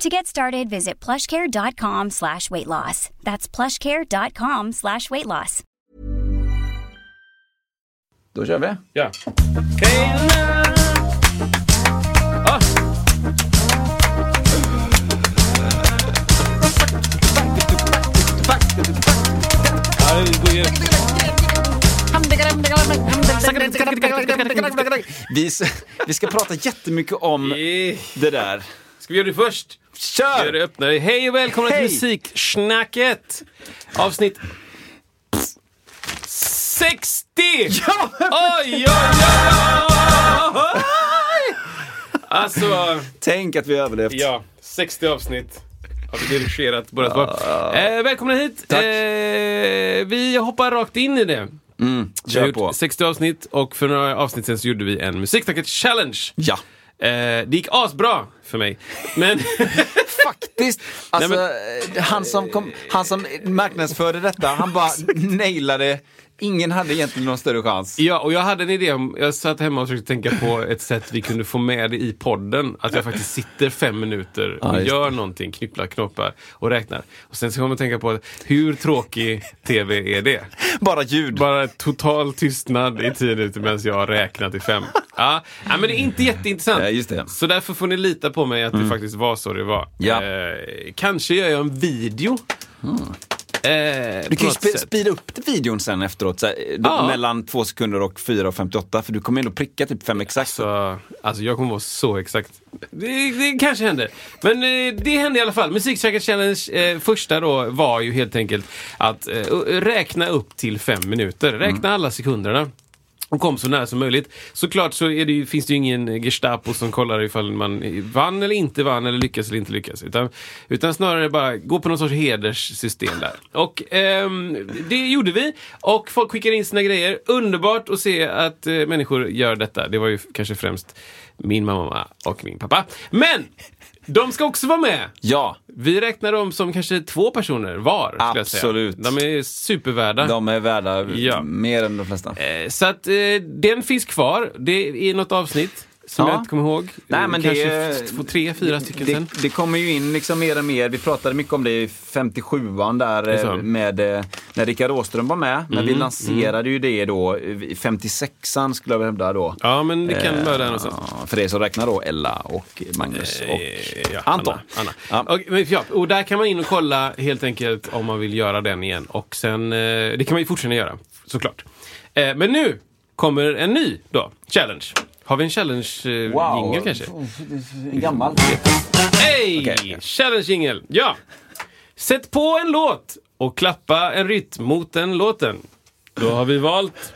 To get started, visit plushcare.com slash weight loss. That's plushcare.com slash weight loss. Då kör vi. Ja. Ah. Vi, vi ska prata jättemycket om Eh, det där. Ska vi göra det först? Gör det Kör! öppnare. Hej och välkomna Hej! till Musiksnacket! Avsnitt 60! Ja! Oj, oj, oj! Alltså, Tänk att vi har överlevt. ja, 60 avsnitt har vi dirigerat båda två. Eh, välkomna hit! Tack. Eh, vi hoppar rakt in i det. Mm, Vi har kör gjort på. 60 avsnitt och för några avsnitt sen så gjorde vi en Musiksnacket challenge. Ja. Eh, det gick asbra för mig. Men Faktiskt. Alltså, Nej, eh, han, som kom, han som marknadsförde detta, han bara nailade. Ingen hade egentligen någon större chans. Ja, och jag hade en idé om, jag satt hemma och försökte tänka på ett sätt vi kunde få med det i podden. Att jag faktiskt sitter fem minuter Ja, och just gör någonting, knypplar, knoppar och räknar. Och sen så kommer man tänka på hur tråkig tv är det? Bara ljud. Bara total tystnad i tio minuter medan jag räknar till fem. Ja, ja men det är inte jätteintressant. Ja, just det. Mm. Så därför får ni lita på mig att det faktiskt var så det var. Ja. Eh, kanske gör jag en video. Eh, Du kan ju sätt. speeda upp videon sen efteråt, så här, då, Ja. mellan två sekunder och 4.58, för du kommer ändå pricka typ fem exakt. Så, alltså jag kommer vara så exakt. Det, det kanske händer. Men eh, det hände i alla fall. Musiksäkert Challenge eh, första då var ju helt enkelt att eh, räkna upp till fem minuter. Räkna alla sekunderna. Och kom så nära som möjligt. Såklart så är det ju, finns det ju ingen Gestapo som kollar ifall man vann eller inte vann eller lyckas eller inte lyckas. Utan, utan snarare bara gå på någon sorts hederssystem där. Och ehm, det gjorde vi. Och folk skickade in sina grejer. Underbart att se att eh, människor gör detta. Det var ju kanske främst min mamma och min pappa. Men! De ska också vara med! Ja, Vi räknar dem som kanske två personer var. Absolut. De är supervärda. de är värda Ja. mer än de flesta. Eh, Så att eh, den finns kvar. Det är något avsnitt som Ja. jag inte kommer ihåg. Nej, Eh, men Kanske det- två, tre, fyra stycken sen. Det, det kommer ju in liksom mer och mer. Vi pratade mycket om det i 57an där eh, med eh, när Rickard Åström var med. Men Mm, vi lanserade ju det då i 56an skulle jag hävda då. Ja, men det kan vara där någonstans. För det som räknar då Ella och Magnus och Eh, ja, Anton. Anna, Anna. Ja. Och, men, ja, och där kan man in och kolla helt enkelt om man vill göra den igen. Och sen, eh, det kan man ju fortsätta göra, såklart. Eh, men nu kommer en ny då, challenge. Har vi en challenge-jingel kanske? Gammal. Hej! Okej. Challenge-jingel. Ja! Sätt på en låt och klappa en rytm mot den låten. Då har vi valt,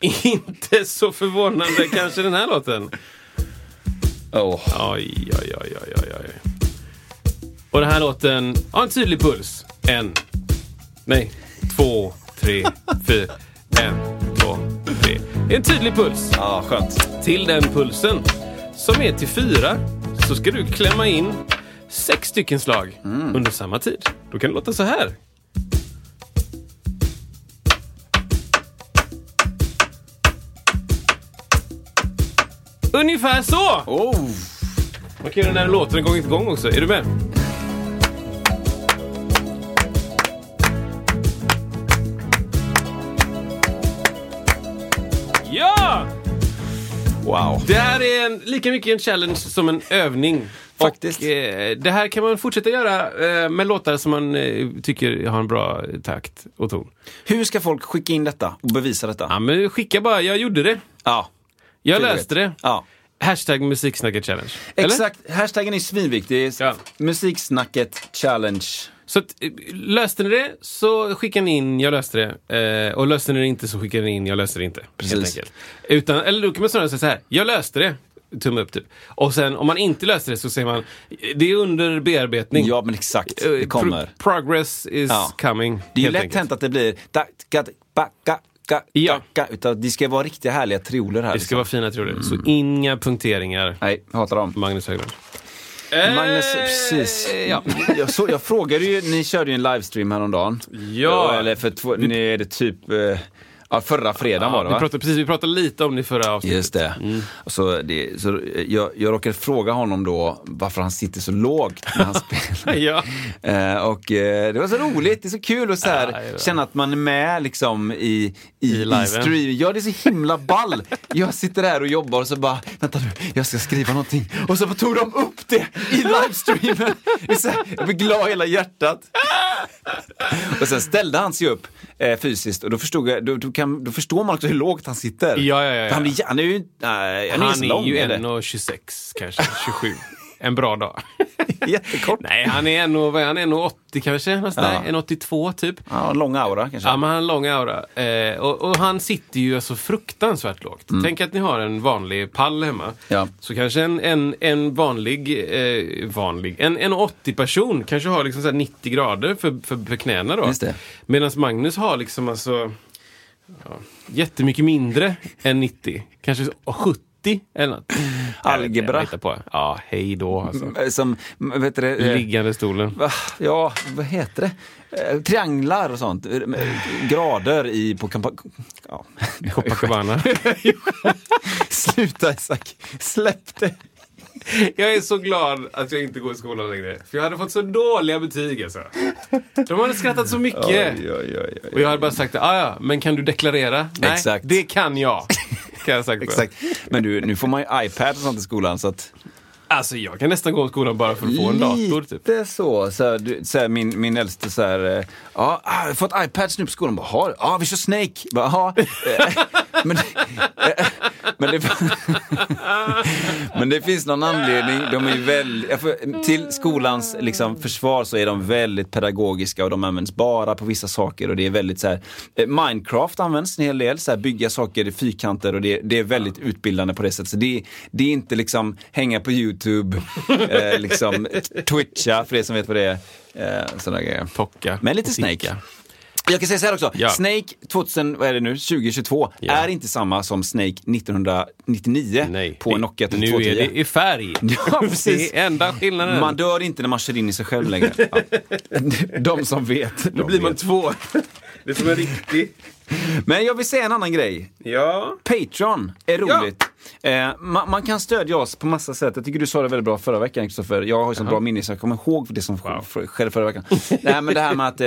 inte så förvånande, kanske den här låten. Oh. Oj, oj, oj, oj, oj, oj. Och den här låten har en tydlig puls. En, nej, två, tre, fyra. En, en tydlig puls. Ja, skönt. Till den pulsen, som är till fyra, så ska du klämma in sex stycken slag under samma tid. Då kan det låta så här. Ungefär så! Oh. Man kan göra den här låten gång inte gång också. Är du med? Wow. Det här är en, lika mycket en challenge som en övning. Faktiskt. Och, eh, det här kan man fortsätta göra eh, med låtar som man eh, tycker har en bra takt och ton. Hur ska folk skicka in detta och bevisa detta? Ja, men skicka bara, jag gjorde det. Ja. Jag löste det. Ja. Hashtag musiksnacket challenge. Eller? Exakt, hashtaggen är svinviktig. Ja. Musiksnacket challenge. Så att, eh, löste ni det så skickar ni in jag löste det. Eh, och löste ni det inte så skickar ni in jag löste det inte. Precis. Utan, eller då kan man snarare säga så här, jag löste det. Tumme upp typ. Och sen om man inte löste det så säger man, det är under bearbetning. Ja, men exakt. Eh, Det kommer. Pro progress is Ja. coming. Det är ju lätt hänt att det blir... ga, Ja. ga, utan det ska vara riktiga härliga trioler här. Det ska vara fina trioler. Så inga punkteringar. Nej, hatar dem. Magnus Höglund. Magnus, Eh, precis. Ja. Jag, så, jag frågade ju, ni körde ju en livestream häromdagen. Ja. Eller för två, nu är det typ, eh, ja, förra fredagen var det vi, va? pratade, precis, vi pratade lite om det i förra avsnittet. Just det. Och Så det så jag, jag råkade fråga honom då varför han sitter så lågt när han spelar. ja. Eh, och eh, det var så roligt, det är så kul att så här, ja. känna att man är med liksom i, i, I stream. Ja, det är så himla ball. Jag sitter där och jobbar och så bara, vänta nu, jag ska skriva någonting. Och så tog de upp det i livestreamen. Är här, jag blir glad i hela hjärtat. Och sen ställde han sig upp eh, fysiskt och då, förstod jag, då, då, kan, då förstår man också hur lågt han sitter. Ja, ja, ja, Han, blir, han är ju nej, han är, Han så är lång, ju eller? 1,26 kanske, 27. En bra dag. Jättekort. Nej, han är 1,80 vad är han 1,80 kanske. Ja. Ja. 1,82 typ. Ja, lång aura kanske. Ja, men han har en lång aura. Eh, och, och han sitter ju alltså fruktansvärt lågt. Tänk att ni har en vanlig pall hemma. Mm. Ja. Så kanske en, en, en vanlig, eh, vanlig, en, en 80 person kanske har liksom så här 90 grader för, för, för knäna då. Medan Magnus har liksom alltså ja, jättemycket mindre än 90. Kanske 70 eller något. Algebra. Jag på. Ja, hej då alltså. Eh, Som, vad heter det? eh, Liggande stolen. Ja, vad heter det? Eh, Trianglar och sånt. Grader i, på kampa... Ja. Sluta Isak, släpp det. Jag är så glad att jag inte går i skolan längre. För jag hade fått så dåliga betyg alltså. De hade skrattat så mycket. Oj, oj, oj. Och jag hade bara sagt, ah, ja, men kan du deklarera? Nej, Exakt. det kan jag. Kan jag sagt. Exakt. Men du, nu får man ju iPad och sånt i skolan så att... Alltså jag kan nästan gå i skolan bara för att få en dator. Typ. Lite så. så, här, du, så här, min, min äldste så här, eh, ja, ah, jag har fått iPads nu på skolan. Bara, "Har du? Ja, vi kör Snake. Bara, "Ja." Eh, men, eh, men, det, men det finns någon anledning. De är väldigt, till skolans liksom, försvar så är de väldigt pedagogiska och de används bara på vissa saker. Och det är väldigt så här, Minecraft används en hel del, så här, bygga saker i fyrkanter och det, det är väldigt utbildande på det sättet. Så det, det är inte liksom hänga på YouTube, eh, liksom twitcha för er som vet vad det är. Eh, sådana grejer. Pocka. Men lite Snake. Jag kan säga så här också. Ja. Snake 2000, vad är det nu, 2022 Ja. är inte samma som Snake 1999 Nej. på en Nokia Nu 3210. är det i färg. Ja, precis. Det är enda skillnaden. Man dör inte när man kör in i sig själv längre. Ja. De som vet. Då blir man vet. två. Det är som en riktig... Men jag vill säga en annan grej. Ja. Patreon är roligt. Eh, man, man kan stödja oss på massa sätt. Jag tycker du sa det väldigt bra förra veckan Kristoffer. Jag har ju så bra minne så jag kommer ihåg det som Wow. sk- skedde förra veckan. Nej men det här med att eh,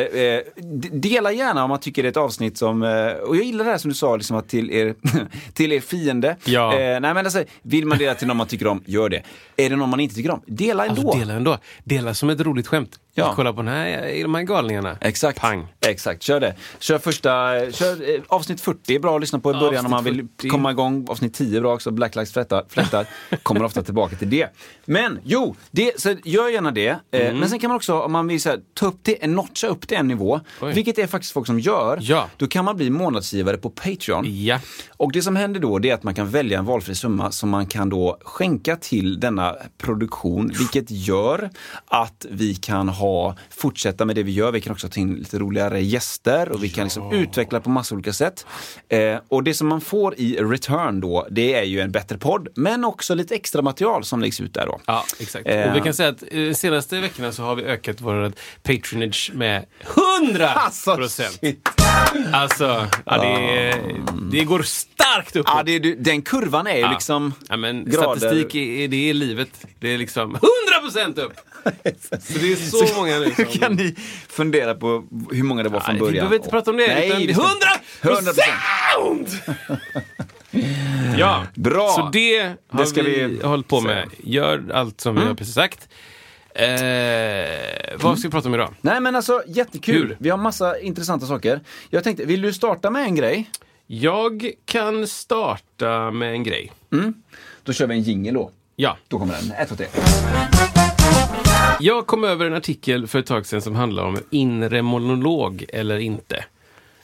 d- dela gärna om man tycker det är ett avsnitt som, eh, och jag gillar det här som du sa, liksom att till er, till er fiende. Ja. Eh, nej men alltså, vill man dela till någon man tycker om, gör det. Är det någon man inte tycker om, dela ändå. Alltså, dela ändå. Dela som ett roligt skämt. Ja. Kolla på den här, de här galningarna. Exakt. Pang. Exakt, kör det. Kör första, kör eh, avsnitt 40 är bra att lyssna på i början om man vill Avsnitt 40. komma igång. Avsnitt 10 är bra också, Black Lives Flättar, flättar. kommer ofta tillbaka till det. Men jo, det, så gör gärna det. Eh, Mm. Men sen kan man också, om man vill så här, ta upp det, notcha upp det en nivå, Oj. vilket är faktiskt folk som gör, Ja. då kan man bli månadsgivare på Patreon. Ja. Och det som händer då det är att man kan välja en valfri summa som man kan då skänka till denna produktion, vilket gör att vi kan ha, fortsätta med det vi gör. Vi kan också ta in lite roligare gäster och vi kan liksom utveckla på massa olika sätt. Eh, och det som man får i return då, det är ju en bättre podd, men också lite extra material som läggs ut där då. Ja, exakt. Eh. Och vi kan säga att eh, de senaste veckorna så har vi ökat vår patronage med 100 procent. shit. Alltså, ja, det, det går starkt uppåt. Ja, det, den kurvan är ju Ja. liksom Ja, men grader. statistik är, det är livet. Det är liksom 100 procent upp! Så det är så, många nu som... kan ni fundera på hur många det var från Nej, början. Vi behöver inte prata om det. Nej, utan vi ska- 100 100%. Ja, Bra. så det har Det ska vi, vi hållit på med. Gör allt som vi har precis sagt. Eh, vad ska vi prata om idag? Nej men alltså jättekul. Kul. Vi har massa intressanta saker. Jag tänkte, vill du starta med en grej? Jag kan starta med en grej. Då kör vi en jingle då. Ja, Då kommer den. Ett, två, tre jag kom över en artikel för ett tag sedan som handlar om inre monolog eller inte.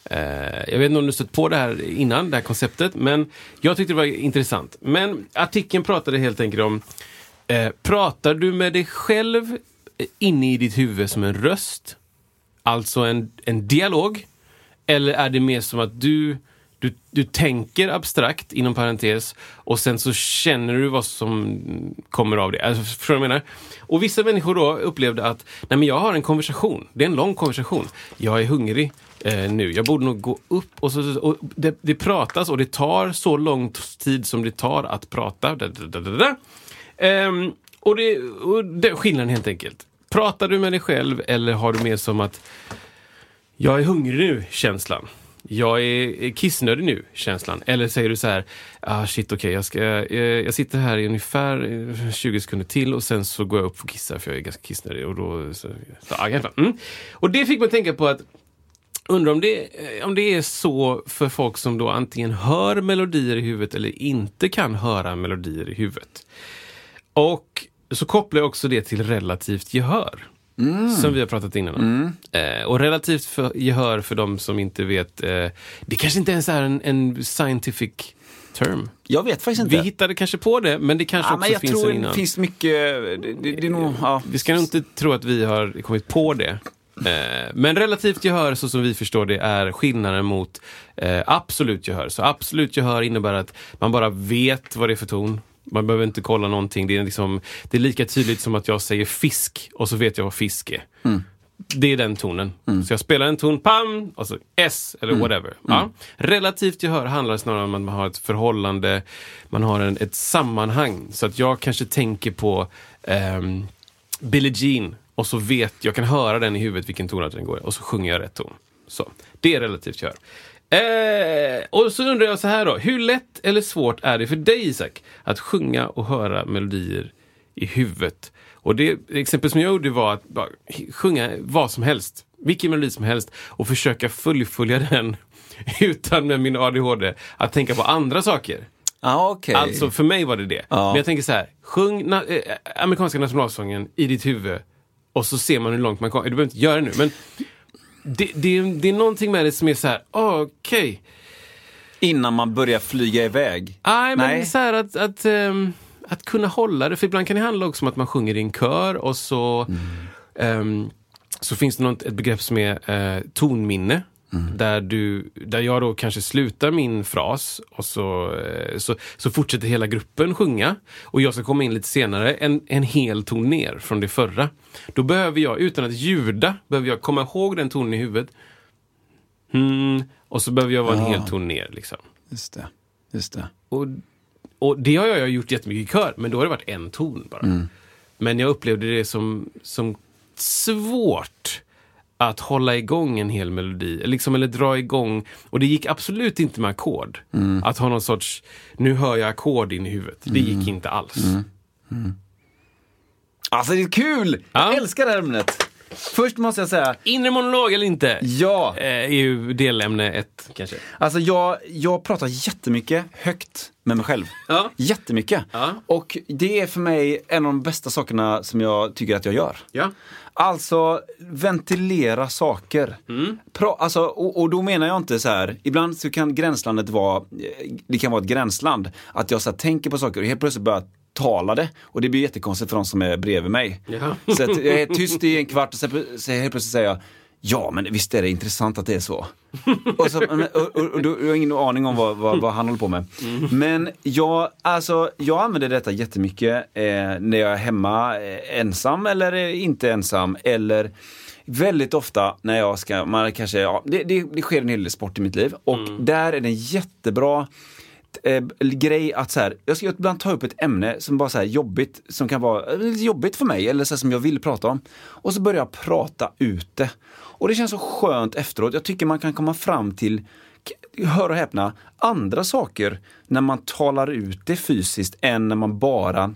Eh, jag vet inte om du stött på det här innan, det här konceptet, men jag tyckte det var intressant. Men artikeln pratade helt enkelt om, eh, pratar du med dig själv eh, inne i ditt huvud som en röst, alltså en, en dialog, Eller är det mer som att du, du, du tänker abstrakt, inom parentes, och sen så känner du vad som kommer av det? Alltså, förstår du vad jag menar? Och vissa människor då upplevde att, nej men jag har en konversation, det är en lång konversation. Jag är hungrig eh, nu, jag borde nog gå upp och, så, och det, det pratas och det tar så lång tid som det tar att prata. Da, da, da, da, da. Ehm, och det, och det skillnaden helt enkelt. Pratar du med dig själv eller har du mer som att jag är hungrig nu, känslan. Jag är kissnödig nu, känslan. Eller säger du så här, ah shit okej, okay, jag, ska, jag, jag sitter här i ungefär eh, 20 sekunder till och sen så går jag upp och kissar för jag är ganska kissnödig. Och, då, så, så, ah, mm. och det fick mig att tänka på att Undrar om det, eh, om det är så för folk som då antingen hör melodier i huvudet eller inte kan höra melodier i huvudet. Och så kopplar jag också det till relativt gehör. Mm. Som vi har pratat innan om. Mm. Eh, och relativt för, gehör för de som inte vet, eh, det kanske inte ens är en, en scientific term. Jag vet faktiskt inte. Vi hittade kanske på det, men det kanske ja, också jag finns tror innan. Det finns mycket, det, det, det nog, ja. Vi ska nog inte tro att vi har kommit på det. Eh, men relativt gehör, så som vi förstår det, är skillnaden mot eh, absolut gehör. Så absolut gehör innebär att man bara vet vad det är för ton. Man behöver inte kolla någonting. Det är, liksom, det är lika tydligt som att jag säger fisk och så vet jag vad fisk är. Mm. Det är den tonen. Mm. Så jag spelar en ton, pam, och så S eller mm. whatever. Ja. Mm. Relativt gehör handlar snarare om att man har ett förhållande, man har en, ett sammanhang. Så att jag kanske tänker på um, Billie Jean och så vet jag, kan höra den i huvudet vilken tonart den går i och så sjunger jag rätt ton. Så, det är relativt gehör. Eh, och så undrar jag så här då, hur lätt eller svårt är det för dig Isak att sjunga och höra melodier i huvudet? Och det exempel som jag gjorde var att bara sjunga vad som helst, vilken melodi som helst och försöka fullfölja den utan med min ADHD att tänka på andra saker. Ah, okay. Alltså för mig var det det. Ah. Men jag tänker så här, sjung na äh, amerikanska nationalsången i ditt huvud och så ser man hur långt man kommer. Du behöver inte göra det nu, men det, det, det är någonting med det som är så här, okej. Okay. Innan man börjar flyga iväg? Aj, Nej, men så här att, att, um, att kunna hålla det. För ibland kan det handla också om att man sjunger i en kör och så, mm. um, så finns det något, ett begrepp som är uh, tonminne. Mm. Där, du, där jag då kanske slutar min fras och så, eh, så, så fortsätter hela gruppen sjunga. Och jag ska komma in lite senare, en, en hel ton ner från det förra. Då behöver jag, utan att ljuda, behöver jag komma ihåg den tonen i huvudet. Mm, och så behöver jag vara en hel ton ner. Liksom. Just det. Just det. Och, och det har jag gjort jättemycket i kör, men då har det varit en ton bara. Mm. Men jag upplevde det som, som svårt att hålla igång en hel melodi, liksom, eller dra igång. Och det gick absolut inte med ackord. Mm. Att ha någon sorts, nu hör jag ackord in i huvudet. Det gick mm. inte alls. Mm. mm. Alltså det är kul! Ja. Jag älskar det här ämnet. Först måste jag säga... Inre monolog eller inte? Ja! Eh, är ju delämne ett, kanske. Alltså jag, jag pratar jättemycket högt med mig själv. Ja. Jättemycket. Ja. Och det är för mig en av de bästa sakerna som jag tycker att jag gör. Ja. Alltså, ventilera saker. Mm. Pra, alltså, och, och, då menar jag inte så här, ibland så kan gränslandet vara, det kan vara ett gränsland. Att jag så här, tänker på saker och helt plötsligt börjar tala det. Och det blir jättekonstigt för de som är bredvid mig. Ja. Så jag är tyst i en kvart och så helt plötsligt säger jag Ja, men visst är det intressant att det är så. och, så, och, och, och, du har ingen aning om vad, vad, vad, han håller på med. Men jag, alltså, jag använder detta jättemycket eh, när jag är hemma eh, ensam eller inte ensam. Eller väldigt ofta när jag ska, man kanske, ja, det, det, det sker en hel del sport i mitt liv. Och mm. där är det jättebra eh, grej att så här, jag ska ibland ta upp ett ämne som bara så här jobbigt, som kan vara eh, lite jobbigt för mig eller så här, som jag vill prata om. Och så börjar jag prata ut det. Och det känns så skönt efteråt. Jag tycker man kan komma fram till, hör och häpna, andra saker när man talar ut det fysiskt än när man bara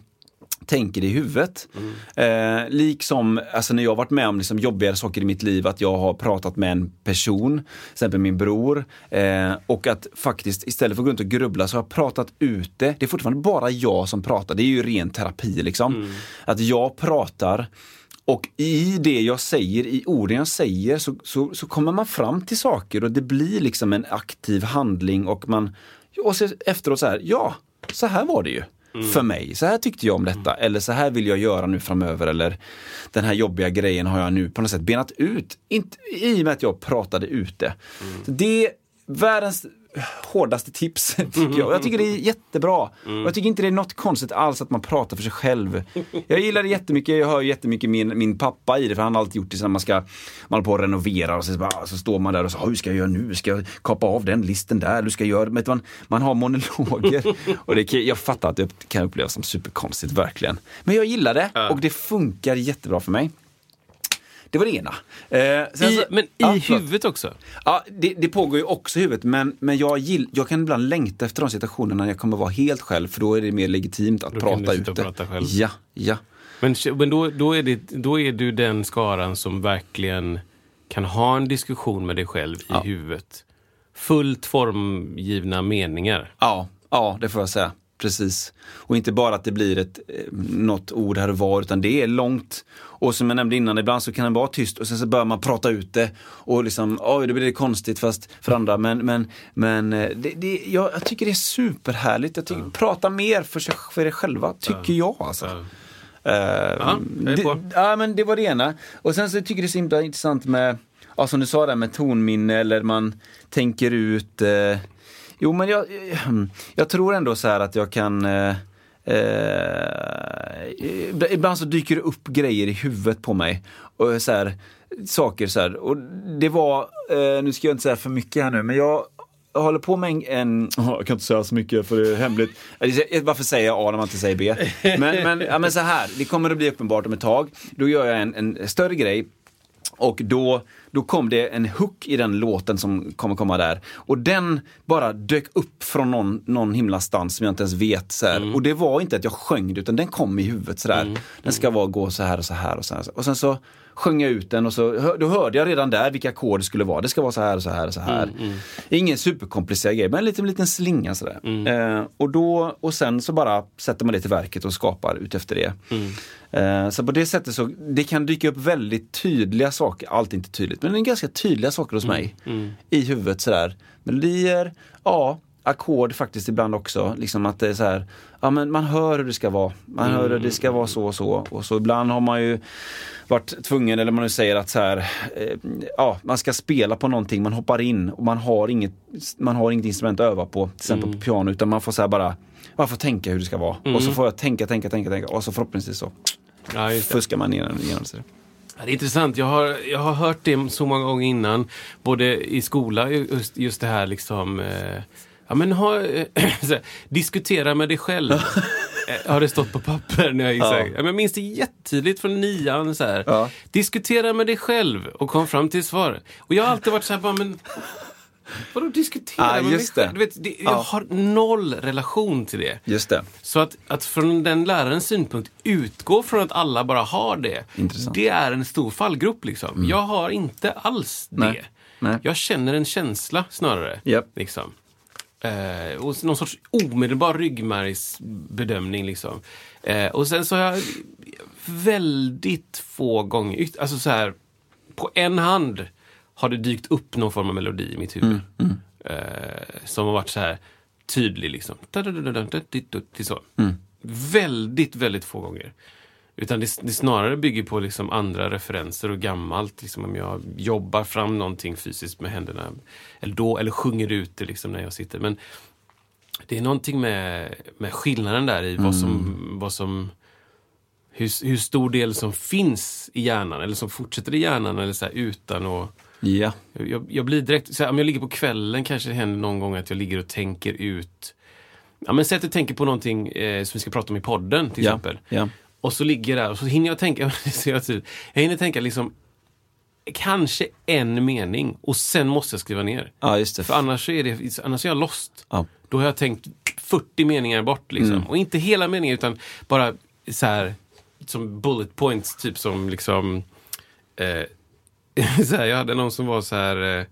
tänker i huvudet. Mm. Eh, liksom alltså när jag varit med om liksom jobbigare saker i mitt liv, att jag har pratat med en person, till exempel min bror, eh, och att faktiskt istället för att gå runt och grubbla så har jag pratat ut det. Det är fortfarande bara jag som pratar, det är ju ren terapi liksom. Mm. Att jag pratar och i det jag säger, i orden jag säger, så, så, så, kommer man fram till saker och det blir liksom en aktiv handling och man och så efteråt så här, ja, så här var det ju. För mig. Så här tyckte jag om detta, eller så här vill jag göra nu framöver, eller den här jobbiga grejen har jag nu på något sätt benat ut, inte, i och med att jag pratade ut det. Så det är världens hårdaste tips, tycker jag. Och jag tycker det är jättebra. Och jag tycker inte det är något konstigt alls att man pratar för sig själv. Jag gillar det jättemycket, jag hör jättemycket min, min pappa i det, för han har alltid gjort det så när man ska, man håller på att renovera och så, bara, så står man där och så, hur ska jag göra nu? Ska jag kapa av den listen där? Du ska göra, men man, man har monologer. och det, jag fattar att det kan upplevas som superkonstigt, verkligen. Men jag gillar det och det funkar jättebra för mig. Det var det ena. Eh, I, så- men i Ja, huvudet också? Ja, det, det pågår ju också i huvudet, men, men jag, gill, jag kan ibland längta efter de situationerna när jag kommer vara helt själv, för då är det mer legitimt att Då prata ut det. Ja, ja. Men, men då, då, är det, då är du den skaran som verkligen kan ha en diskussion med dig själv i Ja. huvudet. Fullt formgivna meningar. Ja, ja, det får jag säga. Precis. Och inte bara att det blir ett, eh, något ord här och var, utan det är långt. Och som jag nämnde innan, ibland så kan det vara tyst och sen så börjar man prata ut det. Och liksom, oj, då blir det konstigt fast för andra. Men, men, men eh, det, det, jag, jag tycker det är superhärligt. Jag tycker, Prata mer för, sig, för er själva, tycker jag alltså. Ja. Ja, på. det, ja, men det var det ena. Och sen så tycker jag det är så himla intressant med, ja, som du sa där med tonminne eller man tänker ut. Eh, jo, men jag, jag tror ändå så här att jag kan eh, eh, ibland så dyker det upp grejer i huvudet på mig. Och så här, saker så här. Och det var, eh, nu ska jag inte säga för mycket här nu, men jag jag håller på med en, en oh, jag kan inte säga så mycket för det är hemligt. Varför säger jag A när man inte säger B? Men, men, ja, men så här, det kommer att bli uppenbart om ett tag. Då gör jag en, en större grej och då, då kom det en hook i den låten som kommer komma där. Och den bara dök upp från någon, någon himla stans som jag inte ens vet. Så här. Och det var inte att jag sjöng det, utan den kom i huvudet sådär. Den ska vara, gå så här och så här och så här. Och sen så sjöng jag ut den och så, då hörde jag redan där vilka ackord det skulle vara. Det ska vara så här och så här och så här. Ingen superkomplicerad grej, men en liten, liten slinga sådär. Eh, och, då, och sen så bara sätter man det till verket och skapar ut efter det. Eh, så på det sättet så, det kan dyka upp väldigt tydliga saker, allt är inte tydligt, men det är ganska tydliga saker hos mig. I huvudet sådär. Melodier, ja, ackord faktiskt ibland också. Liksom att det är så här, ja men man hör hur det ska vara. Man hör hur det ska vara så och så. Och så ibland har man ju varit tvungen, eller man nu säger att så här, eh, ja, man ska spela på någonting, man hoppar in och man har inget, man har inget instrument att öva på, till exempel på piano, utan man får så här bara, man får tänka hur det ska vara. Och så får jag tänka, tänka, tänka, tänka och så förhoppningsvis så Ja, fuskar man igenom, igenom sig. Det är intressant. Jag har, jag har hört det så många gånger innan. Både i skola, just, just det här liksom... Eh, ja, men ha, så här, diskutera med dig själv. Eh, har det stått på papper när jag gick Ja. Jag minns det jättetydligt från nian. Så här. Ja. Diskutera med dig själv och kom fram till svar. Och jag har alltid varit så här, bara, men... Vadå diskutera Ja, med mig just det. själv? Du vet, det, Jag Ja. har noll relation till det. Just det. Så att, att från den lärarens synpunkt utgå från att alla bara har det. Intressant. Det är en stor fallgrop liksom. Jag har inte alls det. Nej. Nej. Jag känner en känsla snarare. Japp. Liksom. Eh, och någon sorts omedelbar ryggmärgsbedömning liksom. Eh, och sen så har jag väldigt få gånger, alltså så här, på en hand har det dykt upp någon form av melodi i mitt huvud. Eh, som har varit så här tydlig liksom. Så. Väldigt, väldigt få gånger. Utan det, det snarare bygger på liksom andra referenser och gammalt. Liksom om jag jobbar fram någonting fysiskt med händerna. Eller då, eller sjunger ut det liksom när jag sitter. Men det är någonting med, med skillnaden där i vad som, vad som hur, hur stor del som finns i hjärnan eller som fortsätter i hjärnan eller så här, utan att Ja. jag, jag blir direkt, så här, om jag ligger på kvällen kanske det händer någon gång att jag ligger och tänker ut Ja men säg att jag tänker på någonting eh, som vi ska prata om i podden till Ja. exempel. Ja. Och så ligger jag där och så hinner jag tänka, jag, typ, jag hinner tänka liksom kanske en mening och sen måste jag skriva ner. ja, just det. För annars är, det, annars är jag lost. Ja. Då har jag tänkt 40 meningar bort liksom. Mm. Och inte hela meningen utan bara så här som bullet points, typ som liksom eh, så här, jag hade någon som var så här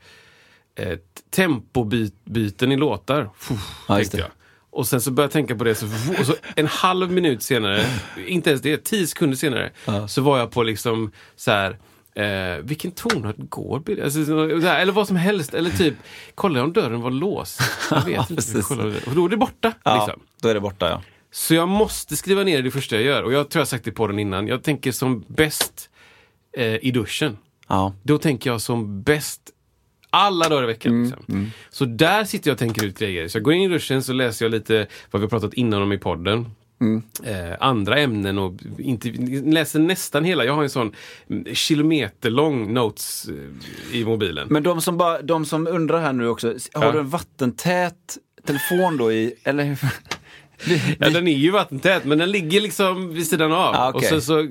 eh, eh, tempobyten i låtar. Fuh, Ja, tänkte jag. Och sen så började jag tänka på det, så, så en halv minut senare, inte ens det, tio sekunder senare, så var jag på liksom så här Eh, vilken tonart går? Alltså, här, eller vad som helst. Eller typ, kolla om dörren var låst. Jag vet inte. Kolla, och då är det borta. Ja, Liksom. då är det borta ja. Så jag måste skriva ner det första jag gör. Och jag tror jag sagt det på den innan. Jag tänker som bäst eh, i duschen. Ja. Då tänker jag som bäst alla dagar i veckan. liksom. Så där sitter jag och tänker ut grejer. Så jag går in i duschen så läser jag lite vad vi har pratat innan om i podden. Eh, andra ämnen och inte, läser nästan hela. Jag har en sån mm, kilometerlång notes eh, i mobilen. Men de som, bara, de som undrar här nu också, har Ja. du en vattentät telefon då i, eller Ja, den är ju vattentät, men den ligger liksom vid sidan av. Ah, okej. Och sen så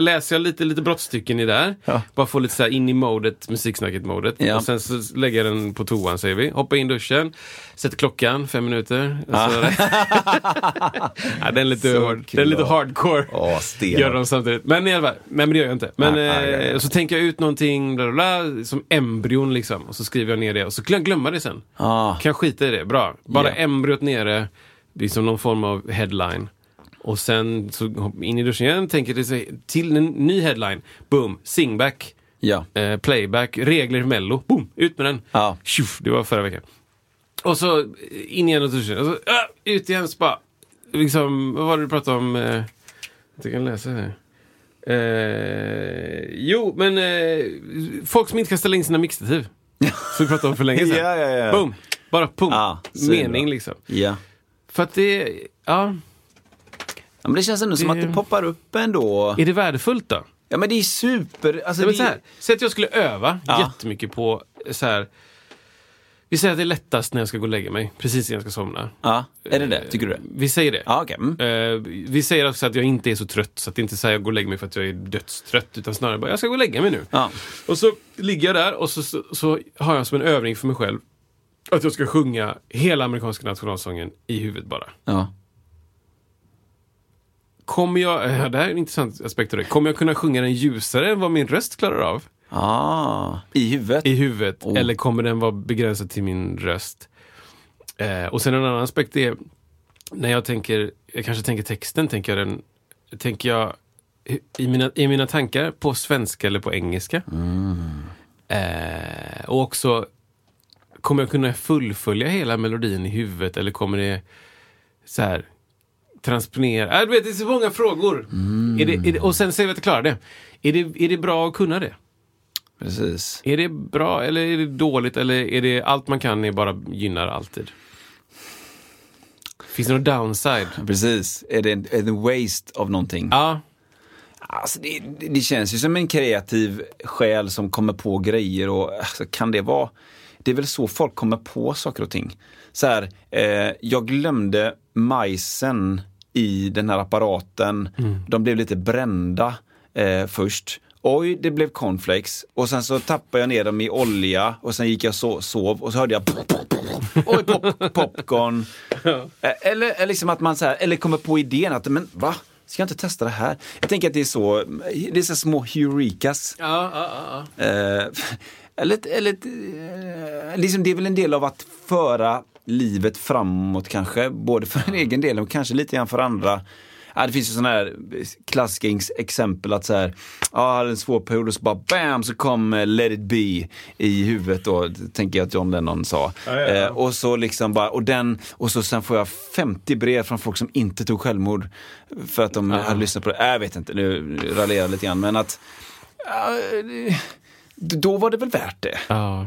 läser jag lite, lite brottstycken i där. Ja. Bara få lite så här in i modet, musiksnacket-modet. Ja. Och sen så lägger jag den på toan, säger vi. Hoppar in duschen, sätter klockan, fem minuter. Så ja, den är lite, Så hård, den är lite ja. hardcore. Sten. Gör de samtidigt. Men i alla fall, men det gör jag inte. Men Nej, nej, nej, nej. eh, så tänker jag ut någonting, bla, bla, bla, som embryon liksom. Och så skriver jag ner det och så glöm, glömma det sen. Ah. Kan jag skita i det, bra. Bara Ja. embryot nere, det är som någon form av headline. Och sen så in i duschen igen, tänker det sig till en ny headline. Boom, singback, Ja. eh, playback, regler i mello. Boom, ut med den. Ja. Tjoff, det var förra veckan. Och så eh, in igen i duschen. Och så ah, ut igen, så bara, liksom, vad var det du pratade om? Eh, jag kan läsa här. Eh, jo, men eh, folk som inte kan ställa in sina mixtativ. Som vi pratade om för länge sedan. Ja, ja, ja. Boom! Bara pum. Svinbra. Mening liksom. Ja. För att det, ja, Ja, men det känns ändå som Det- att det poppar upp ändå. är det värdefullt då? Ja men det är super, alltså det, så här, säg att jag skulle öva Ja. jättemycket på så här. Vi säger att det är lättast när jag ska gå och lägga mig, precis innan jag ska somna. Ja, är det det? Tycker du det? Vi säger det. Ja, okej. Mm. Eh, vi säger också att jag inte är så trött, så att det inte är så här jag går och lägger mig för att jag är dödstrött, utan snarare bara jag ska gå och lägga mig nu. Ja. Och så ligger jag där och så, så, så har jag som en övning för mig själv att jag ska sjunga hela amerikanska nationalsången i huvudet bara. Ja. Kommer jag, eh, det här är en intressant aspekt av det, kommer jag kunna sjunga den ljusare än vad min röst klarar av? Ah, I huvudet? i huvudet Oh. eller kommer den vara begränsad till min röst? Eh, och sen en annan aspekt är när jag tänker, jag kanske tänker texten, tänker jag den, tänker jag i mina, i mina tankar på svenska eller på engelska. Eh, och också, kommer jag kunna fullfölja hela melodin i huvudet eller kommer det så här transponera? Äh, du vet, det är så många frågor. Är det, är det, och sen säger vi att jag klarar det. Är, det. är det bra att kunna det? Precis. Är det bra eller är det dåligt eller är det allt man kan är bara gynnar alltid? Finns det någon downside? Precis. Är det en, är det en waste av någonting? Ja, Alltså det- det känns ju som en kreativ själ som kommer på grejer och alltså, kan det vara Det är väl så folk kommer på saker och ting. Så här, eh, jag glömde majsen i den här apparaten. De blev lite brända eh, först. Oj, det blev cornflakes. Och sen så tappade jag ner dem i olja och sen gick jag så, sov och så hörde jag Oj, pop, popcorn. Eh, Eller, liksom att man så här, eller kommer på idén att, men va? Ska jag inte testa det här? Jag tänker att det är så, det är så små heurikas. ja, ja, ja. Eh, eller, eller eh, liksom det är väl en del av att föra livet framåt kanske, både för en egen del och kanske lite grann för andra. Ja, det finns ju sådana här klassiska ex- exempel att så här, ja, jag hade en svår period och så bara bam så kom eh, Let it be i huvudet då, tänker jag att John Lennon sa. Ja, ja. Eh, och så liksom bara, och den, och så sen får jag 50 brev från folk som inte tog självmord för att de hade lyssnat på det. Äh, Jag vet inte, nu raljerar jag lite grann men att det- då var det väl värt det. ja.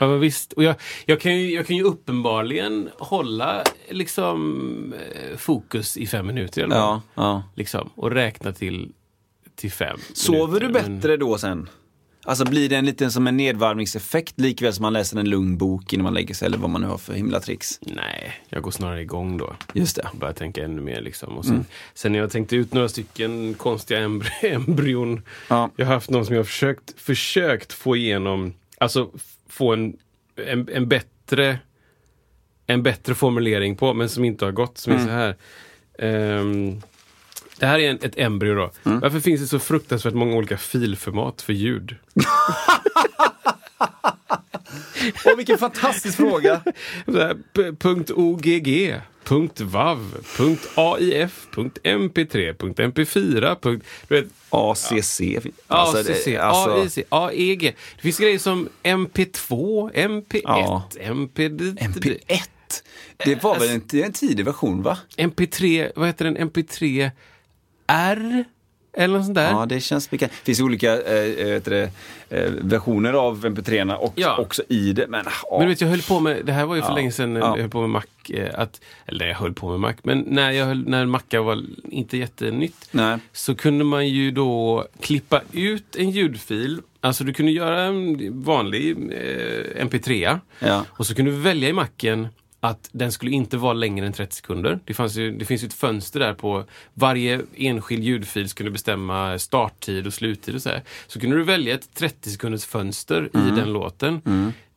Ja, men visst. Och jag, jag, kan ju, jag kan ju uppenbarligen hålla liksom, eh, fokus i fem minuter. Eller Ja, ja. liksom, och räkna till, till fem. Sover du minuter. Men- bättre då sen? Alltså blir det en liten som en nedvarvningseffekt likväl som man läser en lugn bok innan man lägger sig eller vad man nu har för himla tricks? Nej, jag går snarare igång då. Just det. Börjar tänka ännu mer liksom. Och sen, sen när jag tänkte ut några stycken konstiga embry- embryon. Ja. Jag har haft någon som jag har försökt, försökt få igenom, alltså få en, en, en bättre en bättre formulering på, men som inte har gått. Som är så här. Ehm, det här är en, ett embryo då. Varför finns det så fruktansvärt många olika filformat för ljud? Åh, vilken fantastisk fråga! Punkt .ogg, punkt .vav, punkt .aif, punkt .mp3, punkt .mp4, punkt... Du vet, ACC. ACC, det- alltså, AIC, AEG. Det finns grejer som MP2, MP1, Ja. MP... MP1. Det var väl en, en tidig version va? MP3, vad heter den? MP3 R? Eller något sånt där. Ja, det känns bekant. Det finns olika vet det, eh, versioner av MP3 och Ja. också i det. Men, ja. Men du vet, jag höll på med, det här var ju för Ja, länge sedan, ja. jag höll på med Mac, att, eller jag höll på med Mac, men när, jag höll, när Macca var inte jättenytt, Nej. så kunde man ju då klippa ut en ljudfil, alltså du kunde göra en vanlig eh, MP3, Ja. och så kunde du välja i macken att den skulle inte vara längre än 30 sekunder. Det, fanns ju, det finns ju ett fönster där på varje enskild ljudfil skulle bestämma starttid och sluttid och så här. Så kunde du välja ett 30 sekunders fönster i den låten.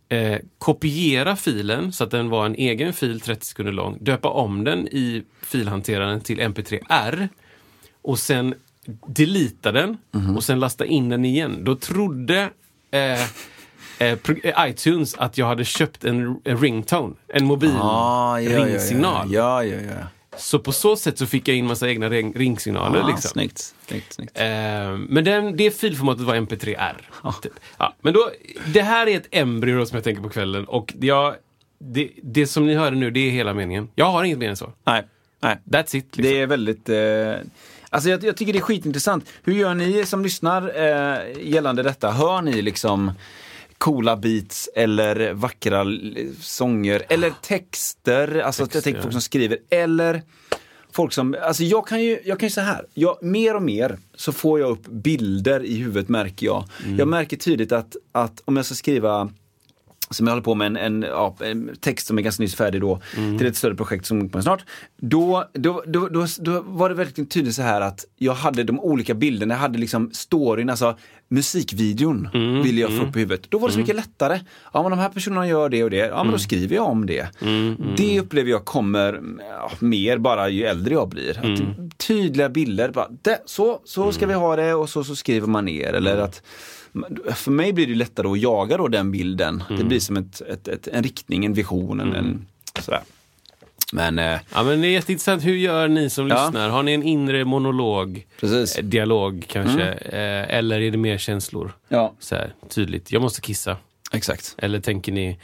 Eh, kopiera filen så att den var en egen fil 30 sekunder lång. Döpa om den i filhanteraren till mp3r. Och sen delita den och sen lasta in den igen. Då trodde eh, eh, eh, iTunes att jag hade köpt en, ringtone, en mobil Ah, ja, ringsignal. Ja, ja, ja. Så på så sätt så fick jag in massa egna ring, ringsignaler. Ah, liksom. Snyggt. snyggt, snyggt. Eh, men den, det filformatet var MP3R. Typ. Ja, men då, det här är ett embryo som jag tänker på kvällen och jag, det, det som ni hörde nu, det är hela meningen. Jag har inget mer än så. Nej, nej. That's it. Liksom. Det är väldigt... Eh, alltså jag, jag tycker det är skitintressant. Hur gör ni som lyssnar eh, gällande detta? Hör ni liksom coola beats eller vackra sånger eller texter? Alltså jag tänker folk som skriver. Eller folk som, alltså jag kan ju, jag kan ju säga här, jag, mer och mer så får jag upp bilder i huvudet märker jag. Jag märker tydligt att, att om jag ska skriva som jag håller på med en, en, ja, en text som är ganska nyss färdig då, till ett större projekt som kommer snart. Då, då, då, då, då var det verkligen tydligt så här att jag hade de olika bilderna, jag hade liksom storyn, alltså musikvideon ville jag få upp i huvudet. Då var det så mycket lättare. Ja men de här personerna gör det och det, ja men då skriver jag om det. Det upplever jag kommer ja, mer bara ju äldre jag blir. Att tydliga bilder, bara, det, så, så ska vi ha det och så, så skriver man ner. Eller att för mig blir det lättare att jaga då den bilden. Det blir som ett, ett, ett, en riktning, en vision, en, en sådär. Men eh, Ja, men det är jätteintressant. Hur gör ni som Ja. lyssnar? Har ni en inre monolog? precis. Eh, Dialog kanske? Eh, eller är det mer känslor? Ja, Så här, tydligt. Jag måste kissa. exakt. Eller tänker ni,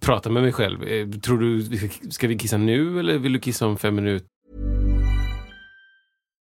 prata med mig själv. Tror du, ska vi kissa nu eller vill du kissa om fem minuter?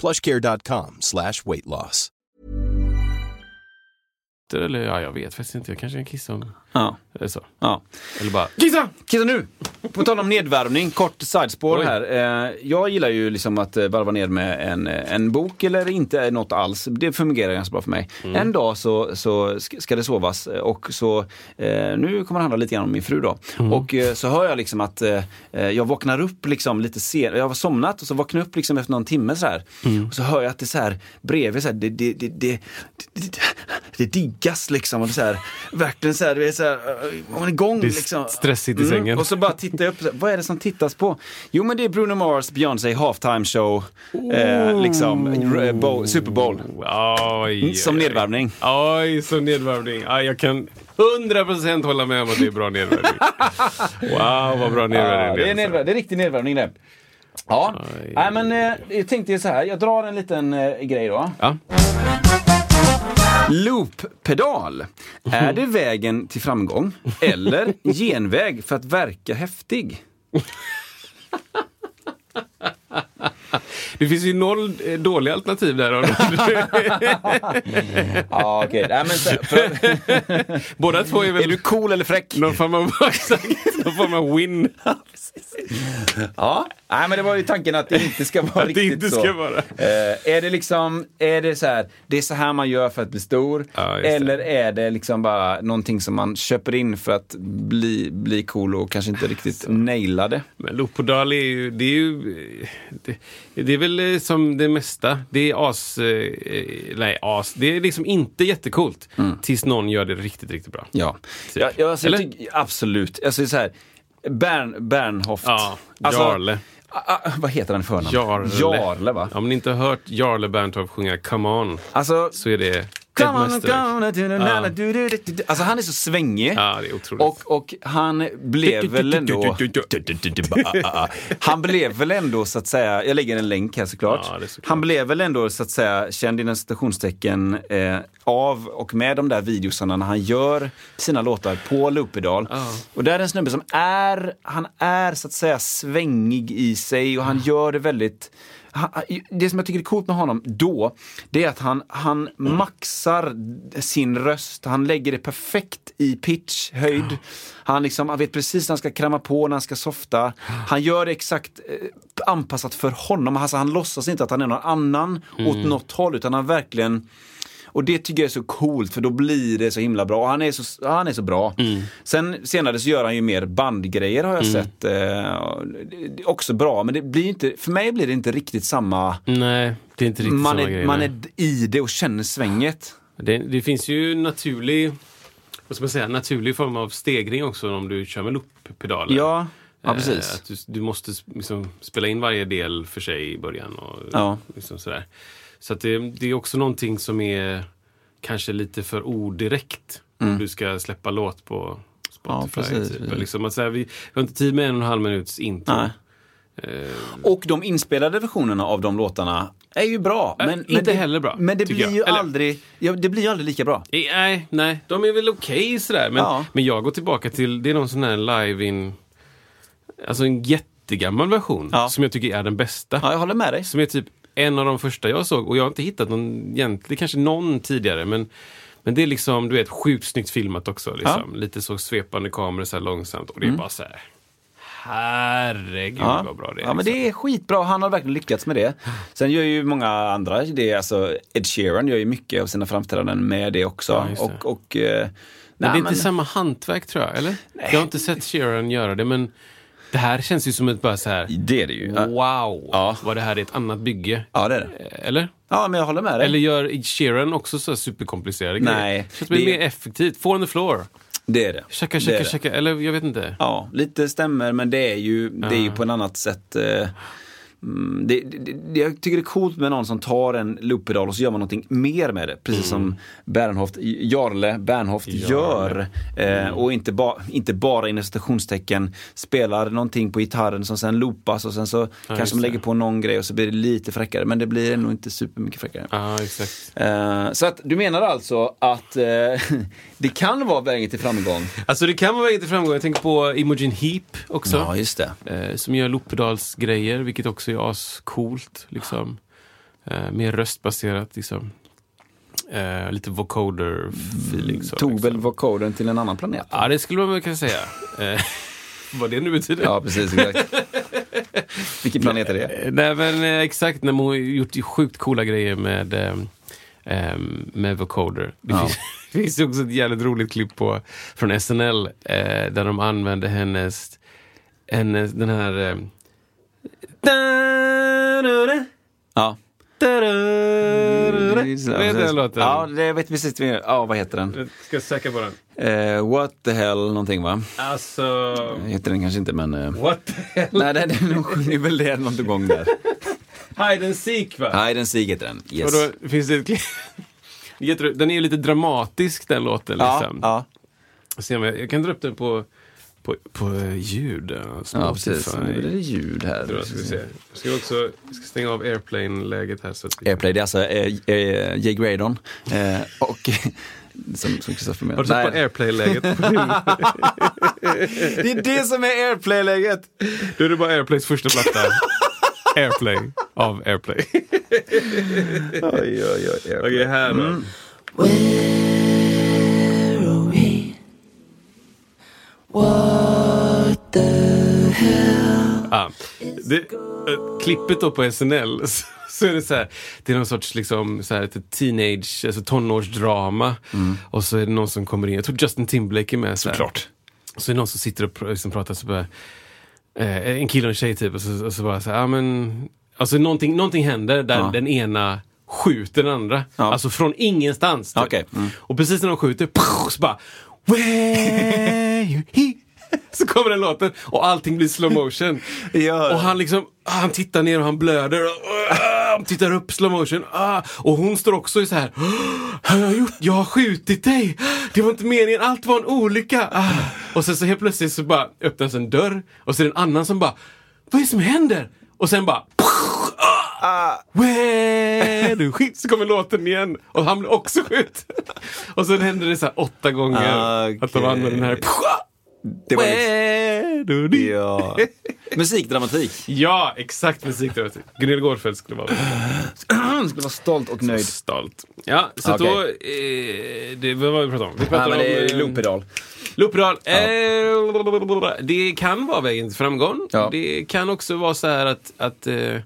plushcare.com slash weight loss. Eller ja, jag vet faktiskt inte. Jag kanske kan kissa om... Ja, Eller så. ja. Eller bara, kissa! Kissa nu! På tal om nedvärmning, kort sidespår Oj. här. Eh, jag gillar ju liksom att eh, varva ner med en, eh, en bok eller inte något alls. Det fungerar ganska bra för mig. En dag så, så sk- ska det sovas och så, nu kommer det handla lite grann om min fru då. Och eh, så hör jag liksom att jag vaknar upp liksom lite sen, jag har somnat och så vaknar jag upp liksom efter någon timme så här. Och så hör jag att det så här bredvid så här, det, det, det, det, det, det diggas liksom. Och det är så här, verkligen så här, det är så här, eh, man är igång Det är liksom. stressigt i sängen. Och så bara tittar jag upp, så här, vad är det som tittas på? Jo men det är Bruno Mars, Beyoncé halftime show, eh, liksom eh, bowl, Super Bowl. Oj, Som oj, oj. nedvärmning. Oj, som nedvärmning. Ja, jag kan 100% hålla med om att det är bra nedvärmning. Wow, vad bra nedvärmning Ja, det, är alltså. nedvär- det är riktig nedvärmning det. Ja, Aj. Nej, men eh, jag tänkte så här, jag drar en liten eh, grej då. Ja. Loop-pedal. Är det vägen till framgång eller genväg för att verka häftig? Det finns ju noll eh, dåliga alternativ där. Ja, okej. Nej, men så här, för, Båda två är väl är du cool eller fräck? någon form av, någon form av win. Ja, nej men det var ju tanken att det inte ska vara Att det riktigt inte så. ska vara. Eh, är det liksom, är det så här, det är så här man gör för att bli stor? Ja, just det. eller är det liksom bara någonting som man köper in för att bli, bli cool och kanske inte riktigt naila det? Men Lopodal är ju, det är ju, det, det är väl eh, som det mesta. Det är as, eh, nej as, det är liksom inte jättecoolt. Tills någon gör det riktigt, riktigt bra. Ja, ja, ja alltså, jag Eller? tycker, absolut. Alltså, så här, Bern, Bernhoft. Ja, Alltså, Jarle. Ah, ah, vad heter han i förnamn? Jarle. Jarle, va? Om ni inte har hört Jarle Berntorp sjunga Come On Alltså, så är det mästerverk. Alltså han är så svängig. Ja, det är otroligt. Och, och han blev väl ändå... Han blev väl ändå så att säga, jag lägger en länk här såklart. Ja, såklart. Han blev väl ändå så att säga känd inom citationstecken eh, av och med de där videosarna när han gör sina låtar på Loopedal. Och där är en snubbe som är, han är så att säga svängig i sig och han gör det väldigt han- det som jag tycker är coolt med honom då, det är att han, han maxar sin röst. Han lägger det perfekt i pitch, höjd. Han, liksom, han vet precis när han ska kräma på, när han ska softa. Han gör det exakt eh, anpassat för honom. Alltså, han låtsas inte att han är någon annan åt något håll, utan han verkligen och det tycker jag är så coolt för då blir det så himla bra. Och han är så, han är så bra. Sen senare så gör han ju mer bandgrejer har jag sett. Eh, det- det är också bra men det blir inte, för mig blir det inte riktigt samma. Nej, det är inte riktigt Man samma är, grej. man är i det och känner svänget. Det, det finns ju naturlig, vad ska man säga, naturlig form av stegring också om du kör med looppedaler. Ja, ja Eh, precis. Att du, du måste liksom spela in varje del för sig i början. Och Ja. liksom sådär. Så det, det är också någonting som är kanske lite för odirekt. Om du ska släppa låt på Spotify. Mm. precis, typ. precis. Liksom att säga, vi, vi har inte tid med en och en halv minuts intro. Nej. Och de inspelade versionerna av de låtarna är ju bra. Äh, Men, inte men det, heller bra, Men det blir jag. ju Eller- aldrig, ja, det blir ju aldrig lika bra. Eh, Nej, nej, de är väl okej sådär. Men, Ja. men jag går tillbaka till, det är någon sån här live-in, alltså en jättegammal version Ja. som jag tycker är den bästa. Ja, jag håller med dig. Som är typ en av de första jag såg och jag har inte hittat någon egentligen, kanske någon tidigare men men det är liksom, du vet, sjukt snyggt filmat också. Liksom. Lite så svepande kameror så långsamt. Och det är bara så här. Herregud Mm. Ja. vad bra det är. Ja, men liksom. det är skitbra. Han har verkligen lyckats med det. Sen gör ju många andra det. Alltså Ed Sheeran gör ju mycket av sina framträdanden med det också. Ja, det. och, och, eh, Men nej, det är inte samma hantverk tror jag, eller? Jag har inte sett Sheeran göra det, men det här känns ju som ett bara så här. Det är det ju. Wow, Ja. vad det här är ett annat bygge. Ja, det är det. Eller? Ja, men jag håller med dig. Eller gör Ed Sheeran också så superkomplicerade Nej, grejer? Känns som det är det- mer effektivt. Four on the floor. det är det. Checka, Det checka, det. checka. Eller jag vet inte. Ja, lite stämmer, men det är ju, det är ju på ett annat sätt. Eh, mm, det, det, det, jag tycker det är coolt med någon som tar en looppedal och så gör man någonting mer med det. Precis som Bernhoft, Jarle Bernhoft gör. Eh, och inte, ba, inte bara inom citationstecken spelar någonting på gitarren som sen loopas och sen så just kanske man lägger på någon grej och så blir det lite fräckare. Men det blir nog inte supermycket fräckare. Ja, exakt. Eh, så att du menar alltså att eh, det kan vara vägen till framgång? Alltså det kan vara vägen till framgång. Jag tänker på Imogen Heap också. Ja, just det. eh, som gör loopedalsgrejer, vilket också är ascoolt. Liksom. Eh, mer röstbaserat. Liksom. Eh, lite vocoder-feeling. så, Tog liksom. väl vocodern till en annan planet? Ja, det skulle man väl kunna säga. Eh, vad det nu betyder. Ja, precis. Exakt. Vilken planet är det? Eh, Nej, men eh, exakt. När man har gjort sjukt coola grejer med, eh, eh, med vocoder. Det Ja. finns, finns också ett jävligt roligt klipp på, från SNL eh, där de använde hennes, hennes den här... Eh, Ja. Vad heter den låten? Ja, det jag vet precis. Ja, vad heter den? Jag ska söka på den. Eh, what the hell någonting va? Alltså... Heter den kanske inte men... Eh, What the hell? nej, det, det, de sjunger väl det något gång där. Hide and seek va? Nej, den Sig heter den. Och Yes. då finns det ett. Den är ju lite dramatisk den låten. Ja, Liksom. ja. Jag, jag kan dra upp den på, på, på eh, ljud. ja, ja, precis. Spotify. Nu blir det ljud här. Då ska vi se. Jag ska också jag ska stänga av airplane-läget här. Så att vi... Airplay, det är alltså eh, eh, Jay Gradon. Eh, och som som Kristoffer menar. Har du satt på airplay-läget? Det är det som är Airplay-läget! Då är det bara airplays första platta. Airplay av airplay. Oj, oj, oj. Airplay. Okej, här då. Mm. Ah, det, äh, klippet då på SNL, så, så är det så här, det är någon sorts liksom, så här, ett teenage, alltså tonårsdrama. Och så är det någon som kommer in, jag tror Justin Timberlake är med. Så. Såklart. Så är det någon som sitter och pr- liksom pratar så bara, eh, en kille och en tjej typ, och så, och så bara så här, ja men, alltså någonting, någonting händer där Ja. den ena skjuter den andra. Ja. Alltså från ingenstans. Typ. Okej, mm. Och precis när de skjuter, så bara, Where you Så kommer den låten och allting blir slow motion. Ja. Och han liksom, ah, han tittar ner och han blöder. Och, ah, han tittar upp slow motion. Ah, och hon står också i så här. "Ah, Jag har, gjort, jag har skjutit dig. Det var inte meningen. Allt var en olycka. Och sen så helt plötsligt så bara öppnas en dörr. Och så är det en annan som bara, vad är det som händer? Och sen bara, ah, Where du skit så kommer låten igen och han blir också skjuten. Och sen händer det så här åtta gånger att de använder den här Det var liksom, ja. Musikdramatik. Ja, exakt musik. det var det. Gunilla Gårdfeldt skulle vara Skulle vara stolt och nöjd. stolt. Ja, så Okej. då... Eh, det, vad var vi pratade om? Vi Ja, pratade det om... är eh, looppedal. Looppedal. Eh, det kan vara vägen till framgång. Ja. Det kan också vara så här att, att eh,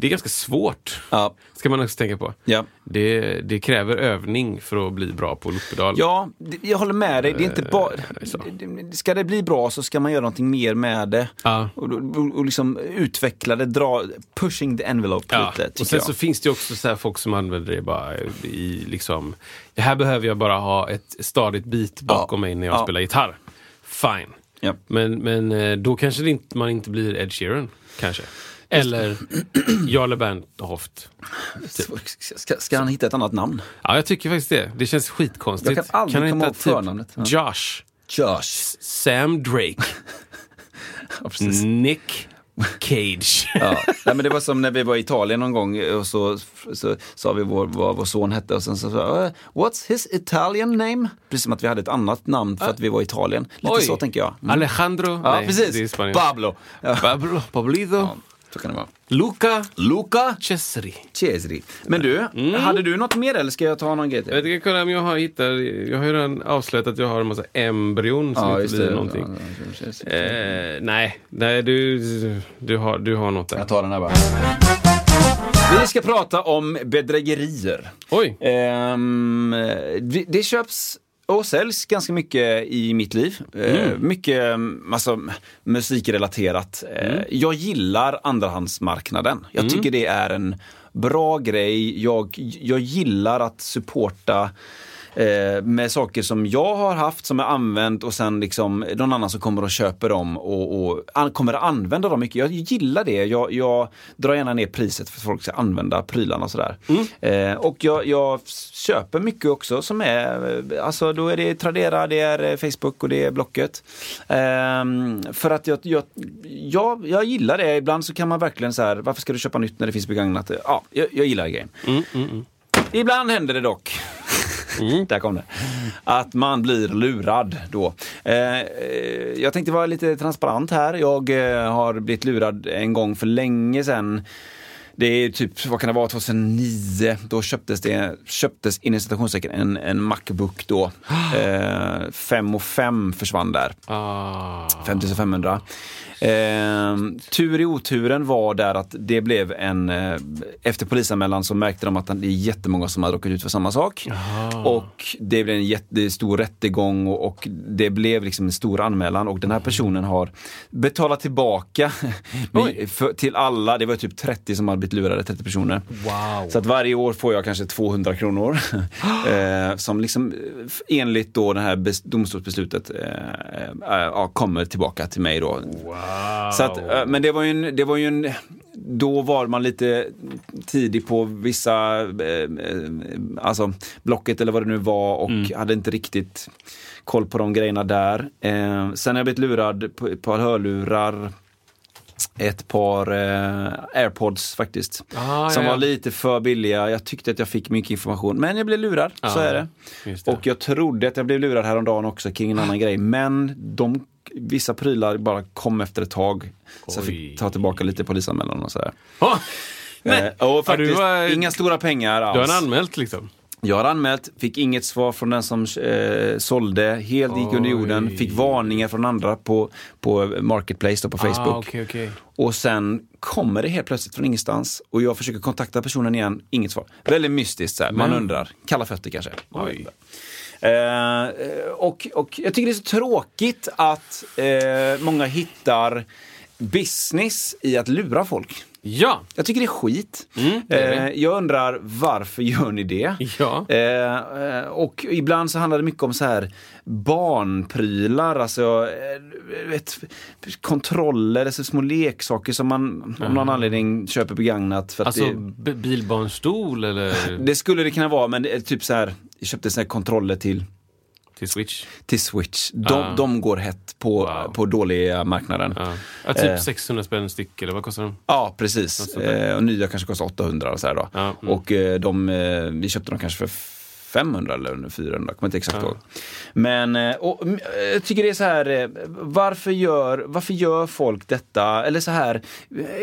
det är ganska svårt. Ja. Ska man också tänka på. Ja. Det, det kräver övning för att bli bra på looppedal. Ja, jag håller med dig. Det är inte bara... det- det- Ska det bli bra så ska man göra någonting mer med det. Ja. Och, och, och liksom utveckla det, dra, pushing the envelope Ja, lite, och sen jag. så finns det också så här folk som använder det bara i liksom, det här behöver jag bara ha ett stadigt beat bakom mig när jag Ja. spelar gitarr. Fine. Ja. Men, men eh, då kanske inte, man inte blir Ed Sheeran, kanske. Eller Jarle Bernhoft. Ska, ska han hitta ett annat namn? Ja, jag tycker faktiskt det. Det känns skitkonstigt. Jag kan aldrig han komma ihåg förnamnet. Ja. Josh, Josh. Sam Drake, Ja. Nick Cage. Ja. Nej, men det var som när vi var i Italien någon gång och så, sa vi vår, vad vår son hette och sen så sa jag, What's his Italian name? Precis som att vi hade ett annat namn för att vi var i Italien. Lite Oj. så tänker jag. Mm. Alejandro. Ja, Nej, precis. Pablo. Ja. Pablo. Pablito. Ja, så kan det vara. Luca Luca Cesari. Cesari. Men du, hade du något mer eller ska jag ta någon grej till? Jag vet inte om jag har hittat, jag har ju redan avslöjat att jag har en massa embryon som inte blir någonting. Ja. Eh, nej, nej du, du, har, du har något där. Jag tar den här bara. Vi ska prata om bedrägerier. Oj! Ehm, det, det köps och säljs ganska mycket i mitt liv. Eh, mycket mm, alltså, musikrelaterat. Eh, Jag gillar andrahandsmarknaden. Jag tycker det är en bra grej. Jag, jag gillar att supporta eh, med saker som jag har haft, som jag använt och sen liksom någon annan som kommer och köper dem och, och an, kommer att använda dem mycket. Jag gillar det. Jag, jag drar gärna ner priset för att folk ska använda prylarna och sådär. Eh, och jag, jag köper mycket också som är, eh, alltså då är det Tradera, det är eh, Facebook och det är Blocket. Ehm, för att jag, jag, jag, jag gillar det. Ibland så kan man verkligen så här, varför ska du köpa nytt när det finns begagnat? Ja, jag, jag gillar grejen. Ibland händer det dock. Där kom det. Att man blir lurad då. Eh, eh, jag tänkte vara lite transparent här. Jag eh, har blivit lurad en gång för länge sedan. Det är typ, vad kan det vara, 2009. Då köptes det, köptes inom citationstecken en, en Macbook då. Eh, 5 och 5 försvann där. Ah. 5500. Eh, tur i oturen var där att det blev en, eh, efter polisanmälan så märkte de att det är jättemånga som hade råkat ut för samma sak. Och det blev en jättestor rättegång och, och det blev liksom en stor anmälan och den här personen har betalat tillbaka för, till alla, det var typ 30 som hade blivit lurade, 30 personer. Wow. Så att varje år får jag kanske 200 kronor. eh, som liksom eh, enligt då det här bes- domstolsbeslutet eh, eh, kommer tillbaka till mig då. Så att, eh, men det var ju en, det var ju en då var man lite tidig på vissa, eh, eh, alltså Blocket eller vad det nu var och hade inte riktigt koll på de grejerna där. Eh, sen har jag blivit lurad på ett par hörlurar ett par eh, airpods faktiskt. Ah, som ja, ja. var lite för billiga. Jag tyckte att jag fick mycket information. Men jag blev lurad, så Ah, är det. det. Och jag trodde att jag blev lurad häromdagen också kring en annan grej. Men de, vissa prylar bara kom efter ett tag. Så jag Oj. fick ta tillbaka lite polisanmälan och sådär. Ah, nej. Eh, och faktiskt, du inga stora pengar Du alls. har anmält liksom? Jag har anmält, fick inget svar från den som eh, sålde, helt gick under jorden, Oj. fick varningar från andra på, på Marketplace och på Facebook. Ah, okej, okej. Och sen kommer det helt plötsligt från ingenstans och jag försöker kontakta personen igen, inget svar. Väldigt mystiskt, så här. man undrar. Kalla fötter kanske. Oj. Eh, och, och jag tycker det är så tråkigt att eh, många hittar business i att lura folk. Ja, Jag tycker det är skit. Mm, det är eh, jag undrar varför gör ni det? Ja. Eh, eh, och ibland så handlar det mycket om så här barnprylar, alltså vet, kontroller, alltså små leksaker som man av någon anledning köper begagnat. För alltså det, bilbarnstol eller det skulle det kunna vara, men det typ så här, jag köpte såna här kontroller till till Switch. till Switch. De, Ah. de går hett på, Wow. på dåliga marknaden. Ja. Ja, typ Eh. 600 spänn styck eller vad kostar de? Ja, precis. Eh, och nya kanske kostar 800 och så då. Mm. Och eh, de, vi köpte dem kanske för 500 eller 400, kommer inte exakt ihåg. Men och, jag tycker det är så här, varför gör, varför gör folk detta? Eller så här,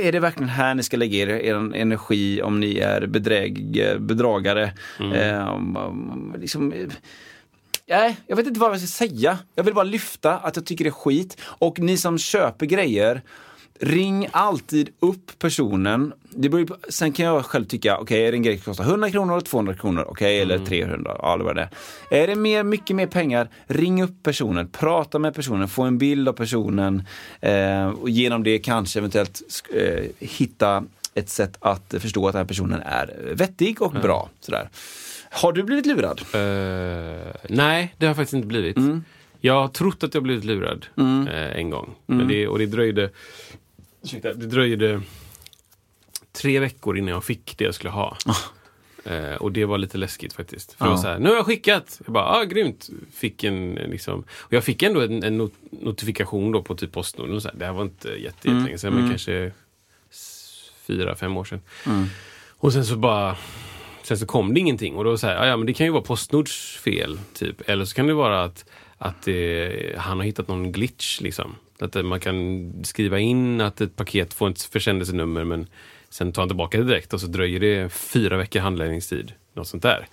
är det verkligen här ni ska lägga er, er energi om ni är bedräg, bedragare? Mm. Eh, om- om- liksom, Nej, jag vet inte vad jag ska säga. Jag vill bara lyfta att jag tycker det är skit. Och ni som köper grejer, ring alltid upp personen. Det beror på, sen kan jag själv tycka, okej, är det en grej som kostar 100 kronor eller 200 kronor? Okej, eller 300, ja det var det. Är det mer, mycket mer pengar, ring upp personen, prata med personen, få en bild av personen eh, och genom det kanske eventuellt eh, hitta ett sätt att förstå att den här personen är vettig och bra. Sådär. Har du blivit lurad? Eh, nej, det har jag faktiskt inte blivit. Mm. Jag har trott att jag blivit lurad eh, en gång. Mm. Men det, och det dröjde, ursäkta, det dröjde tre veckor innan jag fick det jag skulle ha. Eh, och det var lite läskigt faktiskt. För Ah. Ja. det var så här, nu har jag skickat! Jag bara, ah, grymt! Fick en, liksom, och jag fick ändå en, en not notifikation då på typ Postnord. Och så här, det här var inte jätte, Mm. jättelänge sedan, men kanske s- fyra, fem år sedan. Mm. Och sen så bara Sen så kom det ingenting och då så här, "Ah, ja men det kan ju vara Postnords fel. Typ. Eller så kan det vara att, att det, han har hittat någon glitch. Liksom. Att det- man kan skriva in att ett paket får ett försändelsenummer men sen tar han tillbaka det direkt och så dröjer det fyra veckor handläggningstid. Något sånt där.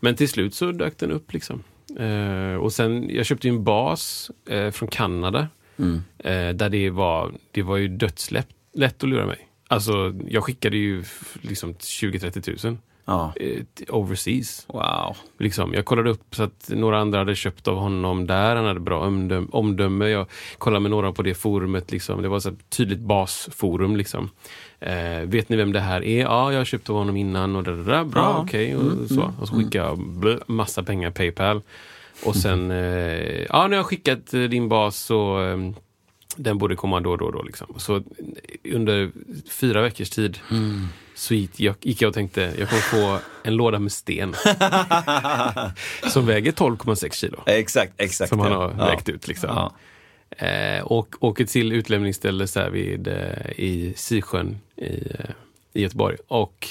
Men till slut så dök den upp. liksom. Eh, och sen, jag köpte en bas eh, från Kanada. Eh, där det var, det var ju dödslätt lätt att lura mig. Alltså, jag skickade ju liksom 20-30 tusen Ja. eh, overseas. Wow. Liksom. Jag kollade upp så att några andra hade köpt av honom där. Han hade bra omdöme. omdöme. Jag kollade med några på det forumet. Liksom. Det var så ett tydligt basforum. Liksom. Eh, vet ni vem det här är? Ja, jag köpte av honom innan. och där, där, där. Bra, Ja. okej. och, så. och så skickade jag blö, massa pengar Paypal. Och sen, eh, ja nu har jag skickat eh, din bas så eh, den borde komma då och då. då liksom. Så eh, under fyra veckors tid så gick jag, gick jag och tänkte jag kommer få en låda med sten. som väger 12,6 kilo. Exakt, exakt. Som han har ja. räckt ut. Liksom. Ja. Eh, och åker till utlämningsställe så här vid, eh, i Sisjön i, eh, i Göteborg. Och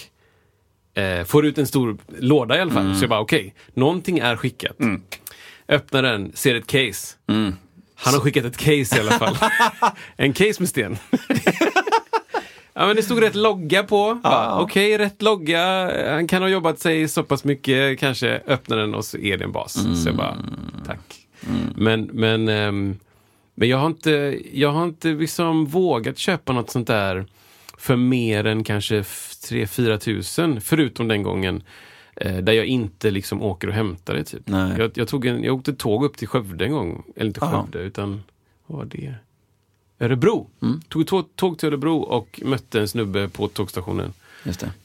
eh, får ut en stor låda i alla fall. Så jag bara, okej, någonting är skickat. Öppnar den, ser ett case. Han har skickat ett case i alla fall. en case med sten. Ja men det stod rätt logga på. Bara, Okej, rätt logga. Han kan ha jobbat sig så pass mycket. Kanske öppnar den och så är det en bas. Så jag bara, tack. Men, men, ehm, men jag har inte, jag har inte liksom vågat köpa något sånt där för mer än kanske 3-4 tusen. Förutom den gången eh, där jag inte liksom åker och hämtar det. Typ. Jag, jag, tog en, jag åkte tåg upp till Skövde en gång. Eller inte Ja. Skövde, utan vad var det? Örebro. Tog ett tå- tåg till Örebro och mötte en snubbe på tågstationen.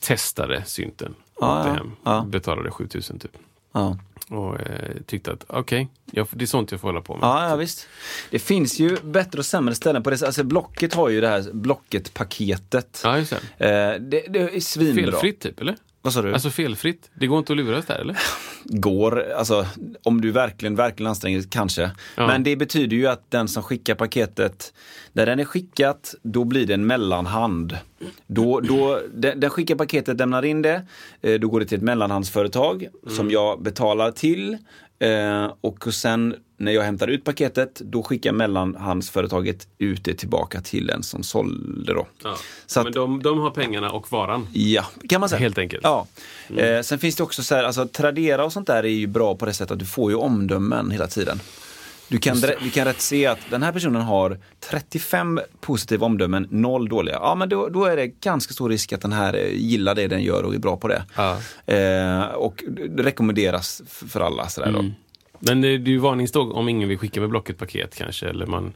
Testade synten. Åkte ja, hem. ja. Betalade 7000 typ. Ja. Och eh, tyckte att okej, får- det är sånt jag får hålla på med. Ja, ja, visst. Det finns ju bättre och sämre ställen på det. Alltså Blocket har ju det här Blocket-paketet. Ja, just det. Eh, det, det är svinbra. Felfritt typ, eller? Vad sa du? Alltså felfritt. Det går inte att luras där, eller? går, alltså om du verkligen, verkligen anstränger dig, kanske. Ja. Men det betyder ju att den som skickar paketet, när den är skickat, då blir det en mellanhand. Då, då, den, den skickar paketet, lämnar in det, eh, då går det till ett mellanhandsföretag som jag betalar till. Eh, och sen när jag hämtar ut paketet, då skickar mellanhandsföretaget ut det tillbaka till den som sålde då. Ja. Så att- Men de, de har pengarna och varan. Ja, kan man säga. Helt enkelt. Ja. Eh, sen finns det också så här, alltså Tradera och sånt där är ju bra på det sättet att du får ju omdömen hela tiden. Du kan, du kan rätt se att den här personen har 35 positiva omdömen, noll dåliga. Ja, men då, då är det ganska stor risk att den här eh, gillar det den gör och är bra på det. Ja. Eh, och det rekommenderas för alla. Sådär då. Men det är ju varnings då om ingen vill skicka med Blocket-paket kanske. Eller man...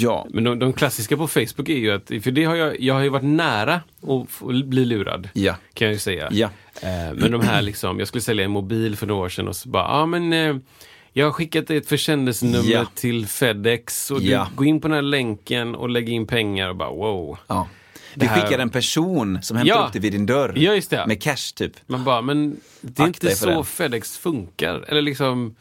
Ja. Men de, de klassiska på Facebook är ju att, för det har jag, jag har ju varit nära att bli lurad. Ja. Kan jag ju säga. Ja. Eh, men de här liksom, jag skulle sälja en mobil för några år sedan och så bara, ja ah, men eh, jag har skickat ett försändelsenummer Ja. till Fedex och Ja. du går in på den här länken och lägger in pengar och bara wow. ja. Det Vi här- skickar en person som hämtar upp det vid din dörr. Ja, just det. Med cash typ. Man bara, men det är Akta inte så det. Fedex funkar. Eller liksom,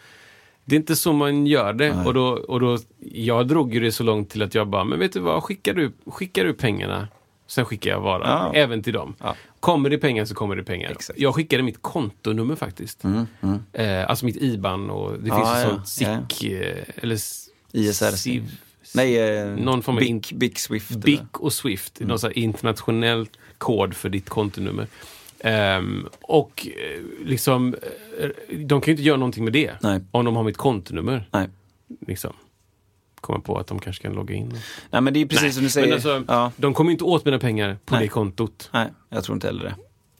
det är inte så man gör det. Och då, och då, jag drog ju det så långt till att jag bara, men vet du vad, skickar du, skickar du pengarna, sen skickar jag varan. Ja. Även till dem. Ja. Kommer det pengar så kommer det pengar. Exakt. Jag skickade mitt kontonummer faktiskt. Eh, alltså mitt IBAN och det Ja, finns ja, sånt SIC, eh, eller ISR. SIV, Nej, eh, Någon form av Bic, Bic Swift. BIC och Swift, någon sån internationell kod för ditt kontonummer. Ehm, och eh, liksom, eh, de kan ju inte göra någonting med det Nej. om de har mitt kontonummer. Nej. Liksom. Komma på att de kanske kan logga in. Nej, men det är precis Nej, som du säger. Men alltså, ja. De kommer inte åt mina pengar på Nej. det kontot. Nej, jag tror inte heller det.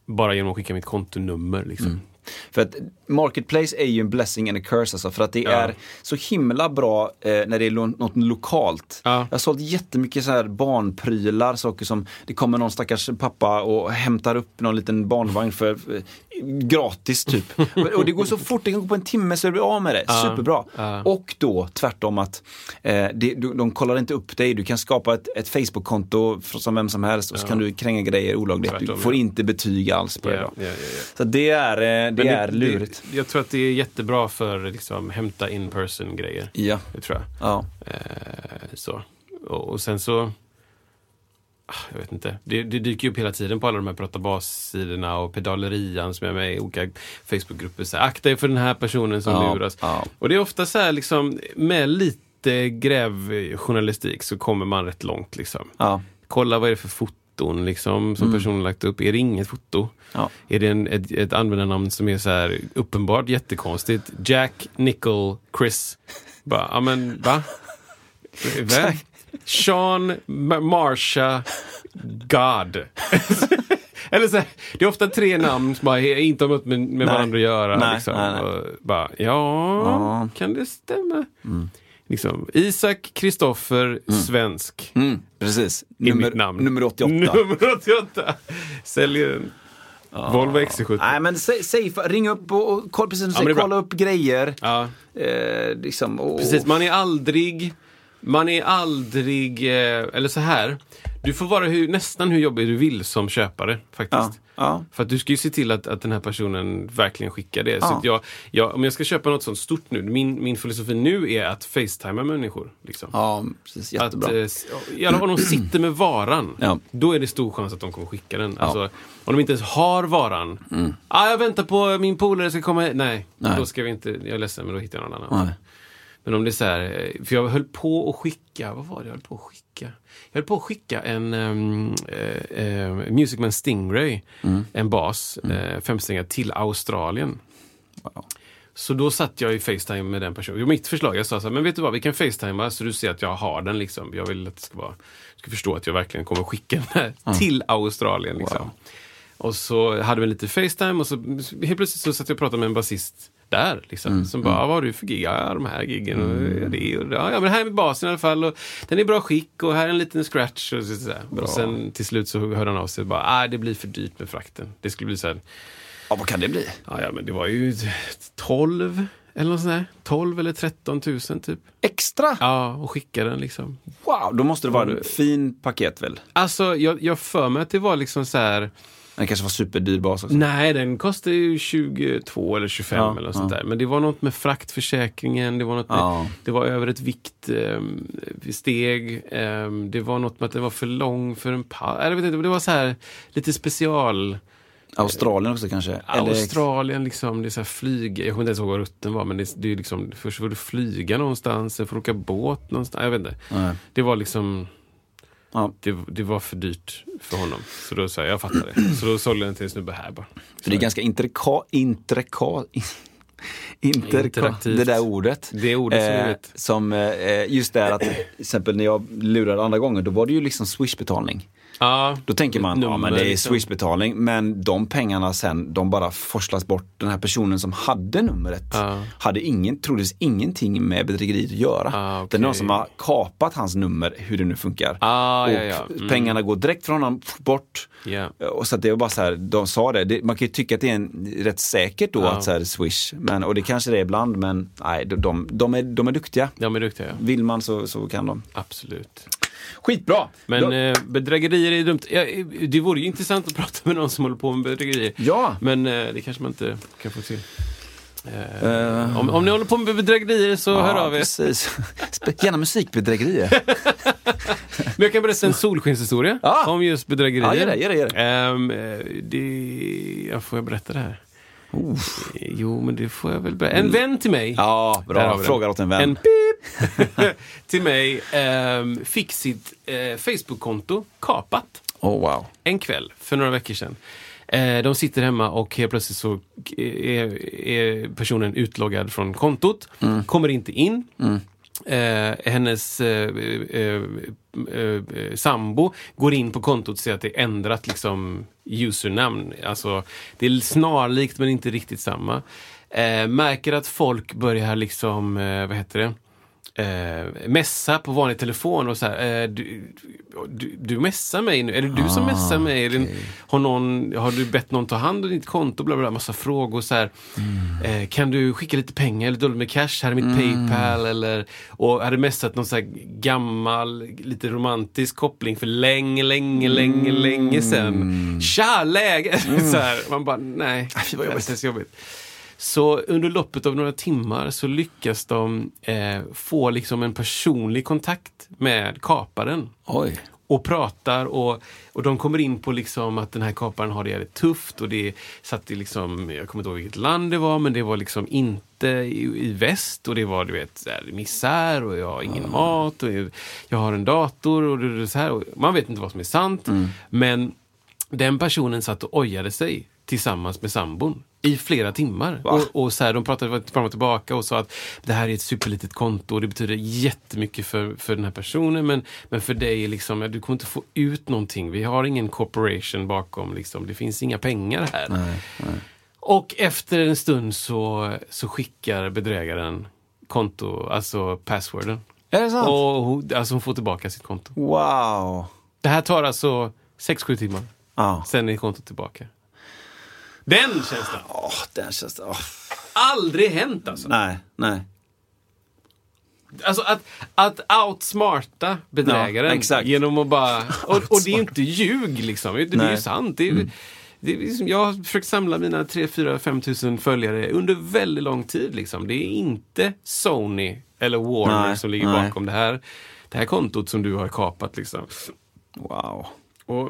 Bara genom att skicka mitt kontonummer. Liksom. Mm. För att Marketplace är ju en blessing and a curse alltså, för att det Ja. är så himla bra eh, när det är lo- något lokalt. Ja. Jag har sålt jättemycket så här barnprylar, saker som det kommer någon stackars pappa och hämtar upp någon liten barnvagn för eh, gratis typ. och det går så fort, det kan gå på en timme så är du av med det. Ja. Superbra. Och då tvärtom att eh, det, du, de kollar inte upp dig, du kan skapa ett, ett Facebook-konto som vem som helst och så kan du kränga grejer olagligt. Du Tvärtom, får ja. inte betyg alls på det. Då. Så det är, eh, det Men är lurigt. Jag tror att det är jättebra för liksom, hämta in person grejer. Ja, Det tror jag. ja. Eh, så. Och, och sen så... ah, Jag vet inte. Det, det dyker ju upp hela tiden på alla de här prata bas-sidorna och pedalerian som är med i olika Facebookgrupper. Så här, Akta er för den här personen som Ja, luras. ja. Och det är ofta så här liksom med lite grävjournalistik så kommer man rätt långt liksom. ja. Kolla vad är det för foton liksom som personen lagt upp. Är det inget foto? Mm. Ja. Är det en, ett, ett användarnamn som är så här uppenbart jättekonstigt? Jack, Nickel, Chris. Bara, ja men va? Vem? Sean, Ma- Marsha, God. Eller så här, det är ofta tre namn som bara inte har med, med Nej. varandra att göra. Nej, liksom. nej, nej. Bara, ja, Ja. kan det stämma? Liksom, Isak Kristoffer, svensk. Mm, precis. Mitt namn. nummer 88. Nummer 88. Säljer en Volvo XC70. Nej men säg, ring upp och, och kolla, precis Ja, kolla upp grejer. Ja, Eh, liksom, och, precis. Man är aldrig, man är aldrig, eh, eller så här. Du får vara hur, nästan hur jobbig du vill som köpare faktiskt. Ja, ja. För att du ska ju se till att, att den här personen verkligen skickar det. Så Ja. jag, jag, om jag ska köpa något sånt stort nu, min, min filosofi nu är att facetima människor. Liksom. ja, precis. Jättebra. Att, eh, om de sitter med varan, Ja. då är det stor chans att de kommer skicka den. Alltså, om de inte ens har varan, ah, jag väntar på min polare ska komma hit. Nej, Mm. Nej. då ska vi inte, jag är ledsen men då hittar jag någon annan. Nej. Men om det är så här, eh, för jag höll på att skicka, vad var det jag höll på att skicka? Jag höll på att skicka en um, eh, eh, Music Man Stingray, Mm. en bas, eh, femsträngad, till Australien. Wow. Så då satt jag i Facetime med den personen. Var mitt förslag. Jag sa så här, men vet du vad, vi kan Facetima så du ser att jag har den. Liksom. Jag vill att det ska vara, du ska förstå att jag verkligen kommer skicka den här till Australien. Liksom. Wow. Och så hade vi lite Facetime och så helt plötsligt så satt jag och pratade med en basist där. Liksom, Mm, som bara, "Ah, vad har du för gig? Ja, de här giggen och ja, det och det. Ja, men här är basen i alla fall. Och den är i bra skick och här är en liten scratch. Och, så, och sen till slut så hörde han av sig och bara, ah, det blir för dyrt med frakten. Det skulle bli så här, Ja, vad kan det bli? Ja, ja, men det var ju 12 eller något sånt där. 12 eller 13 000 typ. Extra? Ja, och skicka den liksom. Wow, då måste det vara en fin paket väl? Alltså, jag, jag för mig att det var liksom så här. Den kanske var superdyr bas också. Nej, den kostade ju 22 eller 25 Ja, eller sånt ja. där. Men det var något med fraktförsäkringen, det var något med, Ja. det var över ett viktsteg, ehm, det var något med att den var för lång för en paus. Jag vet inte, det var så här lite special. Australien också kanske? Australien, liksom, det är så här flyg. Jag kommer inte ens ihåg vad rutten var, men det, det är liksom, först får du flyga någonstans, sen får du åka båt någonstans. Jag vet inte. Nej. Det var liksom, Ja. det, det var för dyrt för honom. Så då sa jag, jag fattar det. Så då sålde jag den till en snubbe här bara. För det är ganska intrikat, intrikat, Interaktivt. det där ordet. Det ordet som Eh, som eh, just det att, till exempel när jag lurade andra gånger, då var det ju liksom swishbetalning. Ja, Då tänker man, ja men nummer, det är liksom. Swish-betalning, men de pengarna sen, de bara forslas bort. Den här personen som hade numret Ja. hade ingen, troligtvis ingenting med bedrägeriet att göra. Ah, okej. Det är någon som har kapat hans nummer, hur det nu funkar. Ah, och ja, ja. Mm. pengarna går direkt från honom, bort. Ja. Och så att det var bara så här, de sa det. det, man kan ju tycka att det är en, rätt säkert då att så här, Swish, men, och det kanske det är ibland, men nej, de, de, de, är, de är duktiga. De är duktiga. Vill man så, så kan de. Absolut. Skitbra! Men Då- eh, bedrägerier är dumt. Ja, det vore ju intressant att prata med någon som håller på med bedrägerier. Ja. Men eh, det kanske man inte kan få till. Eh. om, om ni håller på med bedrägerier så hör av er. precis. Gärna musikbedrägerier. Men jag kan berätta en solskenshistoria Ja. om just bedrägerier. Ja, gör det, gör det, gör det. Eh, det ja, får jag berätta det här? Eh, Jo, men det får jag väl berätta. En vän till mig. Ja, bra. Frågar åt en vän. En pip till mig ehm, fick sitt eh, Facebook-konto kapat Oh, wow. en kväll för några veckor sedan. Eh, de sitter hemma och helt plötsligt så är, är personen utloggad från kontot, kommer inte in. Eh, hennes eh, eh, eh, eh, sambo går in på kontot och ser att det är ändrat liksom, usernamn. Alltså, det är snarlikt men inte riktigt samma. Eh, märker att folk börjar liksom, eh, vad heter det? Eh, messa på vanlig telefon och så här, eh, du, du, du messar mig nu, är det du som messar mig? Är det, har, någon, har du bett någon ta hand om ditt konto? Bla, bla, bla, massa frågor så här. Eh, kan du skicka lite pengar eller dåligt med cash? Här är mitt Paypal eller och hade messat någon så här gammal, lite romantisk koppling för länge, länge, länge, länge sedan. Tja, läge! så här, man bara, nej, fy vad jobbigt. det är så jobbigt. Så under loppet av några timmar så lyckas de eh, få liksom en personlig kontakt med kaparen. Oj. Och pratar och, och de kommer in på liksom att den här kaparen har det jävligt tufft och det satt i liksom, jag kommer inte ihåg vilket land det var, men det var liksom inte i, i väst och det var du vet så här, misär och jag har ingen mat och jag, jag har en dator och det, så här. Och man vet inte vad som är sant. Men den personen satt och ojade sig tillsammans med sambon i flera timmar. Va? Och, och så här, de pratade fram och tillbaka och sa att det här är ett superlitet konto och det betyder jättemycket för, för den här personen men, men för dig, liksom, ja, du kommer inte få ut någonting. Vi har ingen corporation bakom, liksom. det finns inga pengar här. Och efter en stund så, så skickar bedrägaren konto, alltså passworden. Är det sant? Och hon, alltså hon får tillbaka sitt konto. Wow. Det här tar alltså 6-7 timmar. Ja. Sen är kontot tillbaka. Den känslan! Åh, den känns... åh. Aldrig hänt alltså. Nej, nej. Alltså att, att outsmarta bedrägaren Ja, genom att bara... Och, och det är inte ljug liksom. Det är ju. Mm. sant. Det är, det är liksom, jag har försökt samla mina 3, 4, 5 tusen följare under väldigt lång tid. Liksom. Det är inte Sony eller Warner Nej, som ligger nej. bakom det här, det här kontot som du har kapat. Liksom. Wow. Och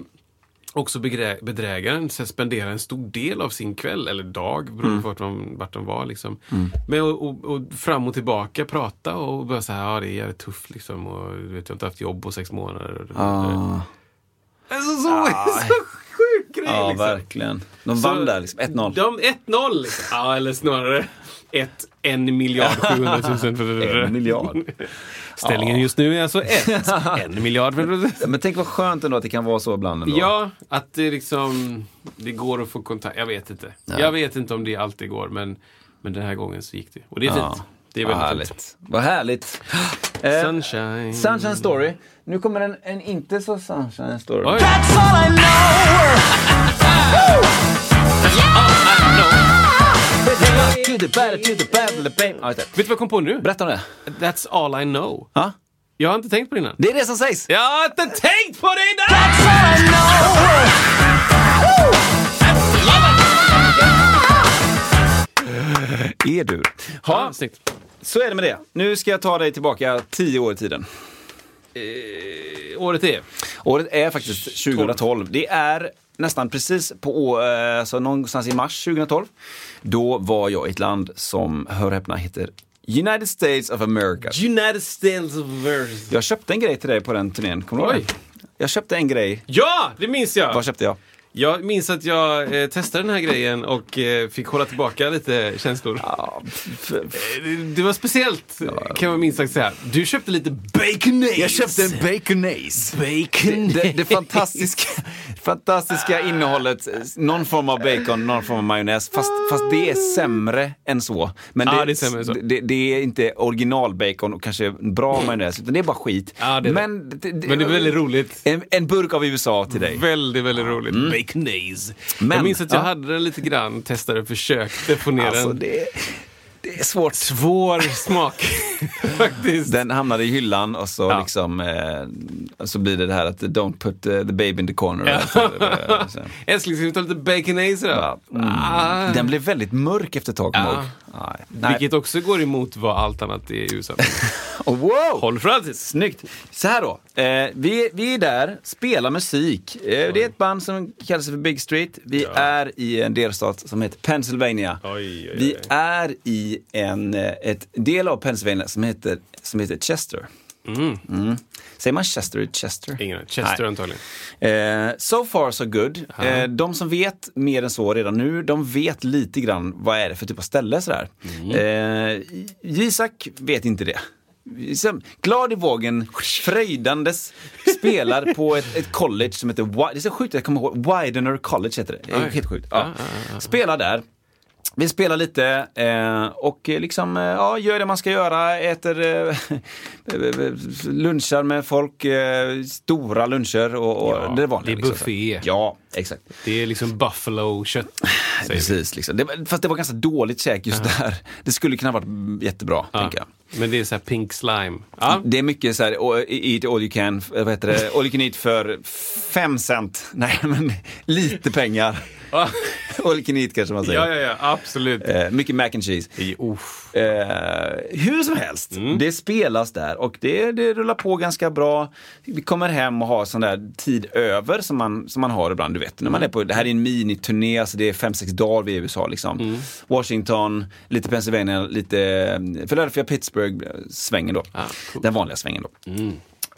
också bedrä- bedrägaren så spenderar en stor del av sin kväll, eller dag, beroende Mm. på vart de, vart de var. Liksom. Med att och, och fram och tillbaka prata och bara säga ja det är jävligt tufft liksom. Och, du vet, jag har inte haft jobb på sex månader. Ah. Alltså, så, så sjuk grej Ja, liksom. verkligen. De Så- vann där, liksom. 1-0. De 1-0. Liksom. Ja, eller snarare 1 en miljard 700 000. En miljard. Ställningen just nu är alltså 1 en miljard. Men tänk vad skönt ändå att det kan vara så ibland ändå. Ja, att det liksom det går att få kontakt. Jag vet inte. Jag vet inte om det alltid går, men, men den här gången så gick det. Och det är Ja. fint. Det är Vad väldigt fint. härligt. Vad härligt. Eh, Sunshine. sunshine story. Nu kommer en, en inte så sunshine story. Oj. To the better, to the. Ja, just det. Vet du vad jag kom på nu? Berätta om det. That's all I know. Ja? Jag har inte tänkt på det innan. Det är det som sägs. Jag har inte tänkt på det innan! Är du? Ja, Ja, så är det med det. Nu ska jag ta dig tillbaka tio år i tiden. Eh, året är? Året är faktiskt 2012. Det är nästan precis på, eh, alltså någonstans i mars 2012. Då var jag i ett land som, hör häpna, heter United States of America. United States of America. Jag köpte en grej till dig på den turnén, kommer du ihåg det? Jag köpte en grej. Ja, det minns jag! Vad köpte jag? Jag minns att jag eh, testade den här grejen och eh, fick hålla tillbaka lite känslor. Ja, Eh, Det var speciellt, kan man minst sagt säga. Du köpte lite baconaise. jag köpte en baconaise. bacon. Det, det fantastiska, fantastiska innehållet, någon form av bacon, någon form av majonnäs, fast, fast det är sämre än så. Men Ja, det är sämre så. Det, det är inte originalbacon och kanske bra majonnäs, utan det är bara skit. Ja, det är det. men, det, Men det är väldigt roligt. En, en burk av USA till dig. Väldigt, väldigt roligt. Baconaise. Men- jag minns att jag ja. hade den lite grann, testade, försökte få ner Alltså, den. det, det är svårt. Svår smak, faktiskt. Den hamnade i hyllan och så Ja. liksom, eh, så blir det det här att don't put eh, the baby in the corner. Ja. Så- Älskling, ska vi ta lite baconaise då? Ja. Mm. Ah. Den blev väldigt mörk efter ett tag, Ja. Nej. Vilket också går emot vad allt annat är i USA. Oh, wow! Håll för alltid. Snyggt! Så här då, eh, vi, vi är där, spelar musik. Eh, det är ett band som kallar sig för Big Street. Vi är i en delstat som heter Pennsylvania. Oj, oj, oj. Vi är i en eh, ett del av Pennsylvania som heter, som heter Chester. Mm. Säger man Chester eller Chester? Ingen. Chester Nej. antagligen. Eh, so far so good. Eh, de som vet mer än så redan nu, de vet lite grann vad är det för typ av ställe sådär. Eh, Isak vet inte det. Som glad i vågen, fröjdandes, spelar på ett, ett college som heter, det är så sjukt, jag kommer ihåg, Widener College heter det. det är helt sjukt. Ja. Spelar där. Vi spelar lite eh, och eh, liksom, eh, ja, gör det man ska göra, äter eh, lunchar med folk, eh, stora luncher och, och Ja, det vanliga. det är liksom. buffé. Ja, exakt. Det är liksom buffalo-kött. Precis, liksom. det, fast det var ganska dåligt käk just där. Det skulle kunna varit jättebra, tänker jag. Men det är så här pink slime. Ja. Det är mycket så här, eat all you can, eh, vad heter det, all you can eat för fem cent. Nej, men lite pengar. Eat kanske man säger. ja, ja, ja, absolut. Eh, mycket mac and cheese. I-. Eh, hur som helst, det spelas där och det, det rullar på ganska bra. Vi kommer hem och har sån där tid över som man, som man har ibland. Du vet, när man är på, det här är en miniturné, alltså det är fem sex dagar vi är i USA. Liksom. Washington, lite Pennsylvania, lite eh, Philadelphia, Pittsburgh, eh, svängen då. Ah, cool. Den vanliga svängen då.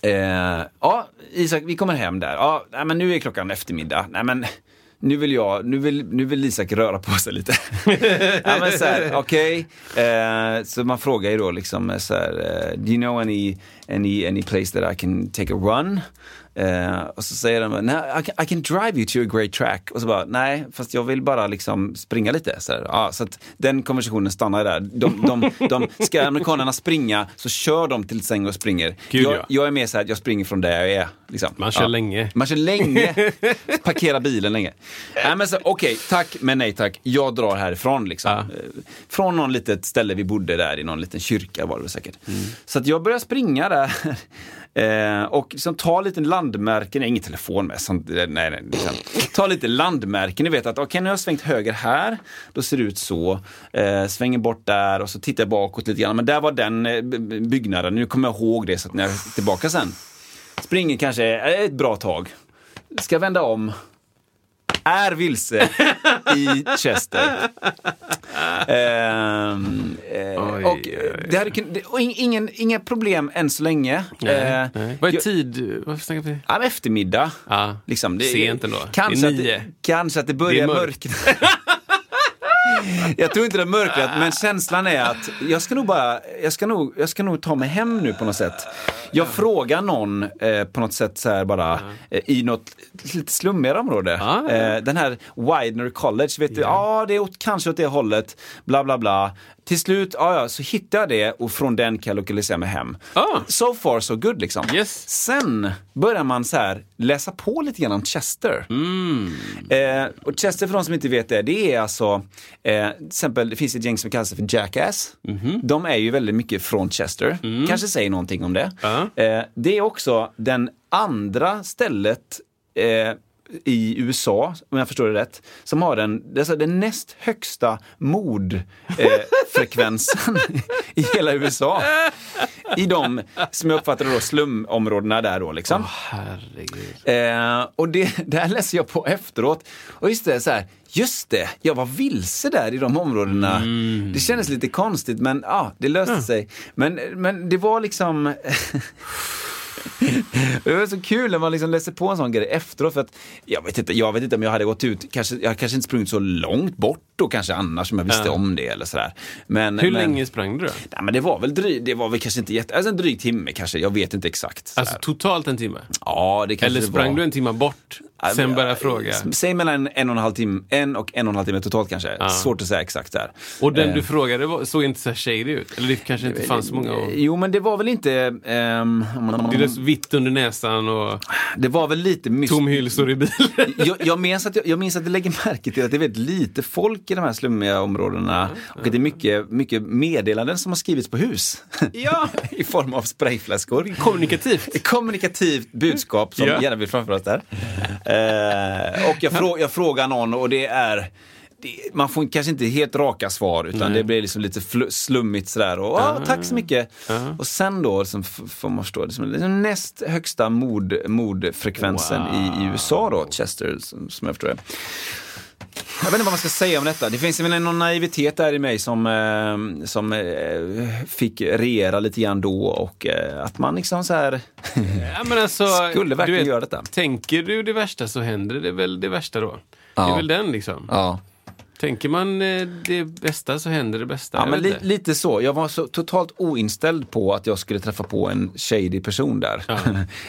Eh, ja, Isak, vi kommer hem där. Ja, nej, men nu är klockan eftermiddag. Nej, men nu vill jag, nu vill, nu vill Isak röra på sig lite. ja, men så här, okej. Eh, så man frågar ju då liksom så här, eh, do you know any, any, any place that I can take a run? Eh, och så säger de, nej, I can, I can drive you to a great track. Och så bara, nej, fast jag vill bara liksom springa lite. Så, ja, så att den konversationen stannar där. De, de, de, ska amerikanerna springa så kör de till säng och springer. Gud, jag, ja. jag är mer så här, jag springer från där jag är. Liksom. Man kör länge. Man kör länge. Parkera bilen länge. Men så, Okej, tack, men nej tack. Jag drar härifrån. Liksom. Ja. Eh, Från någon litet ställe vi bodde där i någon liten kyrka var det säkert. Mm. Så att jag börjar springa där. Eh, och liksom ta lite landmärken, ingen telefon med, sånt, nej, nej, liksom. ta lite landmärken, ni vet att okej nu har jag svängt höger här, då ser det ut så, eh, svänger bort där och så tittar jag bakåt lite grann, men där var den eh, byggnaden, nu kommer jag ihåg det så att när jag är tillbaka sen. Springer kanske ett bra tag, ska vända om, är vilse i Chester. Ehm, eh, Oj, och det hade och ing- ingen, inga problem än så länge. Nej, Eh, nej. Vad är jag- tid? Varför snackar vi? Ja, eftermiddag. Ja, Liksom, det, sent ändå. Kanske, Det är att nio. det, kanske att det börjar Det mörkt. jag tror inte det är mörkret, men känslan är att jag ska nog bara, jag ska nog, jag ska nog ta mig hem nu på något sätt. Jag frågar någon eh, på något sätt så här bara eh, i något lite slummigare område. Eh, den här Widener College, vet du, ja det är åt, kanske åt det hållet, bla bla bla. Till slut, ja, ja, så hittar jag det och från den kan jag lokalisera mig hem. Ah. So far so good liksom. Yes. Sen börjar man så här läsa på lite grann om Chester. Mm. Eh, och Chester för de som inte vet det, det är alltså, eh, till exempel det finns ett gäng som kallas för Jackass. Mhm. De är ju väldigt mycket från Chester. Kanske säger någonting om det. Mm. Ja. Eh, det är också den andra stället eh, i USA, om jag förstår det rätt, som har den, det den näst högsta mordfrekvensen eh, i hela USA. I de, som jag uppfattar då, slumområdena där då liksom. Herregud. Eh, och det, det här läser jag på efteråt. Och just det, så här, just det, jag var vilse där i de områdena. Mm. Det kändes lite konstigt men ja, det löste sig. Men, men det var liksom... Det var så kul när man liksom läser på en sån grej efteråt. För att, jag, vet inte, jag vet inte om jag hade gått ut, kanske, jag kanske inte sprungit så långt bort då kanske annars om jag visste Ja. om det eller sådär. Men, Hur men, länge sprang du då? Nej, men det var väl dryg, det var väl kanske inte jätte, alltså en dryg timme kanske, jag vet inte exakt. sådär. Alltså totalt en timme? ja, det kanske Eller det sprang var. du en timme bort, sen men, började ja, fråga? Säg mellan en och en halv timme, en och en och en halv timme totalt kanske. Ja. Svårt att säga exakt där. Och den Eh, du frågade var- såg inte så shady ut? Eller det kanske inte fanns så många? Och... Jo, men det var väl inte... ehm, Är så vitt under näsan och det var väl lite... Mys- tom hyll står i bilen. jag, jag, minns att jag, jag minns att jag lägger märke till att det är väldigt lite folk i de här slummiga områdena. Och att det är mycket, mycket meddelanden som har skrivits på hus. Ja. I form av sprayflaskor. Kommunikativt. Kommunikativt budskap som Ja. gärna vill framföras där. Eh, och jag, frå, jag frågar någon och det är det, man får kanske inte helt raka svar utan det blir liksom lite slummigt sådär. Och, ah, tack så mycket. Och sen då liksom, får man förstå, liksom, liksom näst högsta mord, mordfrekvensen i, i USA då, Chester, som, som jag förstår det. Jag vet inte vad man ska säga om detta. Det finns väl någon naivitet där i mig som, eh, som eh, fick regera lite grann då och eh, att man liksom så här Ja, alltså, Skulle verkligen vet, göra detta. Tänker du det värsta så händer det väl det värsta då? Det Ja. är väl den liksom. Ja. Tänker man eh, det bästa så händer det bästa. Ja, men li, lite så. Jag var så totalt oinställd på att jag skulle träffa på en shady person där. Ja.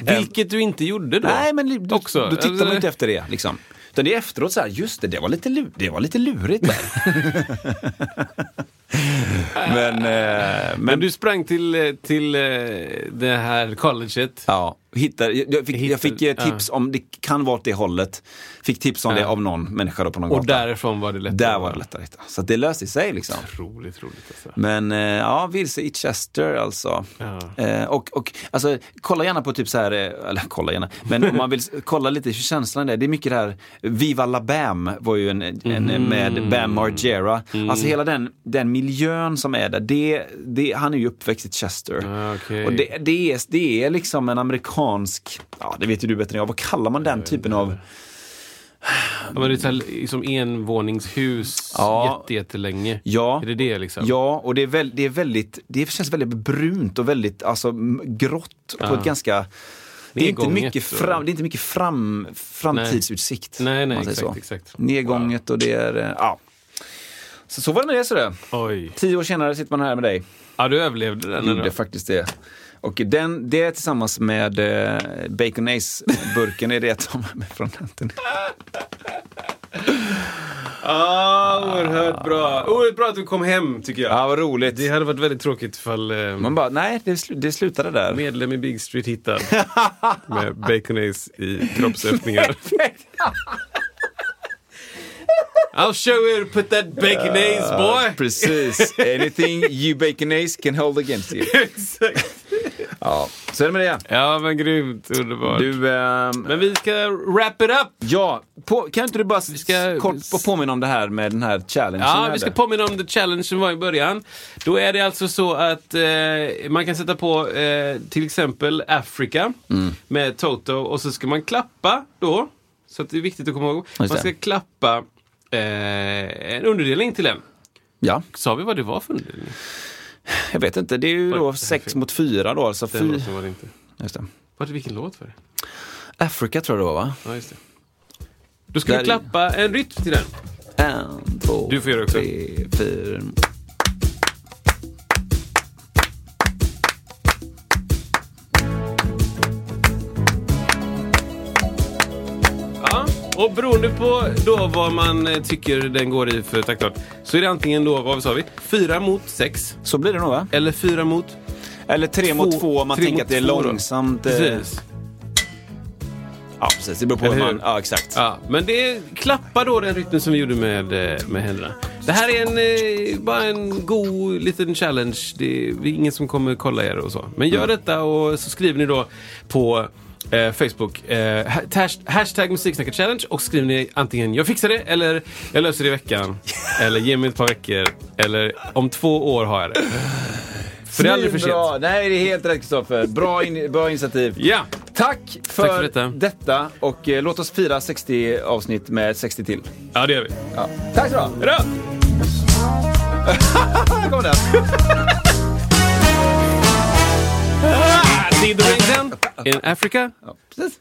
Vilket du inte gjorde då. Nej, men då, Också. då tittar man inte efter det. Liksom. Utan det är efteråt så här, just det, det var lite, det var lite lurigt där. men, eh, men, Men du sprang till, eh, till eh, det här colleget. ja, hittar, jag, jag fick, jag Hittar- fick eh, tips om, det kan vara åt det hållet. Fick tips om Ja. det av någon människa då på någon Och gata. därifrån var det lättare. Där var det lättare att hitta. Så det löste sig liksom. Roligt, roligt alltså. Men eh, ja, vilse i Chester alltså. Ja. Eh, och, och alltså, kolla gärna på typ så här, eller kolla gärna, men om man vill kolla lite hur känslan är. Det är mycket det här, Viva La Bam var ju en, en med Bam Margera. Alltså hela den, den miljön som är där, det, det, han är ju uppväxt i Chester. Ah, okej. Och det, det, är, det är liksom en amerikansk, ja det vet ju du bättre än jag, vad kallar man den typen av Ja, men det är så här, som envåningshus Ja. jätte, jättelänge. Ja. Är det det liksom? Ja, och det är, väl, det är väldigt, det känns väldigt brunt och väldigt alltså, grått på Ja. ett ganska det är, inte mycket fram, det är inte mycket fram, framtidsutsikt. Nej, nej, säger exakt, exakt. Nedgånget och det är, eh, ja. Så, så var det med det så det. Oj. Tio år senare sitter man här med dig. Ja, du överlevde den ändå. Gjorde faktiskt det. Och den, det tillsammans med eh, Bacon Ace-burken är det som är med från den. Ah, oerhört bra. Oerhört bra att du kom hem, tycker jag. Ja, vad roligt. Det hade varit väldigt tråkigt ifall eh, Man bara, nej, det, slu- det slutade där. medlem i Big Street hittad med Bacon Ace i kroppsöppningar. I'll show you to put that Bacon Ace, boy! Precis. Anything you bacon ace can hold against you. Exakt. Ja, så är det med det. Ja, men grymt. Underbart. Du, ehm, Men vi ska wrap it up! ja, på, kan inte du bara Vi ska- kort få påminna om det här med den här challengen Ja, vi ska påminna om the challenge som var i början. Då är det alltså så att eh, man kan sätta på eh, till exempel Africa Mm. med Toto och så ska man klappa då. Så det är viktigt att komma ihåg. Man ska klappa eh, en underdelning till en. Ja, Sa vi vad det var för underdelning? jag vet inte. Det är ju Oj, då det här sex fel. mot fyra då. Alltså Den fy... låten var det inte. Just det. Var det vilken låt var det? Africa tror jag det var va? Ja, just det. Då ska Där är- klappa en rytm till den. En, två, Du får göra också. tre, fyra. Och beroende på då vad man eh, tycker den går i för taktart så är det antingen då, vad sa vi, fyra mot sex Så blir det nog va? eller fyra mot Eller tre mot två om man tänker att det är två då. långsamt. eh, Precis. Ja, precis. Det beror på Eller hur man... Ja, exakt. Ja, men det är, klappa då den rytmen som vi gjorde med, eh, med händerna. Det här är en, bara en god liten challenge. Det är ingen som kommer kolla er och så. Men gör detta och så skriver ni då på eh, Facebook eh, hash, hashtag musiksnacket challenge och skriver ni antingen jag fixar det eller jag löser det i veckan. eller ge mig ett par veckor. Eller om två år har jag det. För det är aldrig för sent. Nej, det är helt rätt Kristoffer. Bra, in, bra initiativ. Ja! Tack för, Tack för detta. detta och eh, låt oss fira 60 avsnitt med 60 till. ja, det gör vi. Ja. Tack så du Hejdå! Här kommer den. Did the ring then? in Africa. Ja, precis.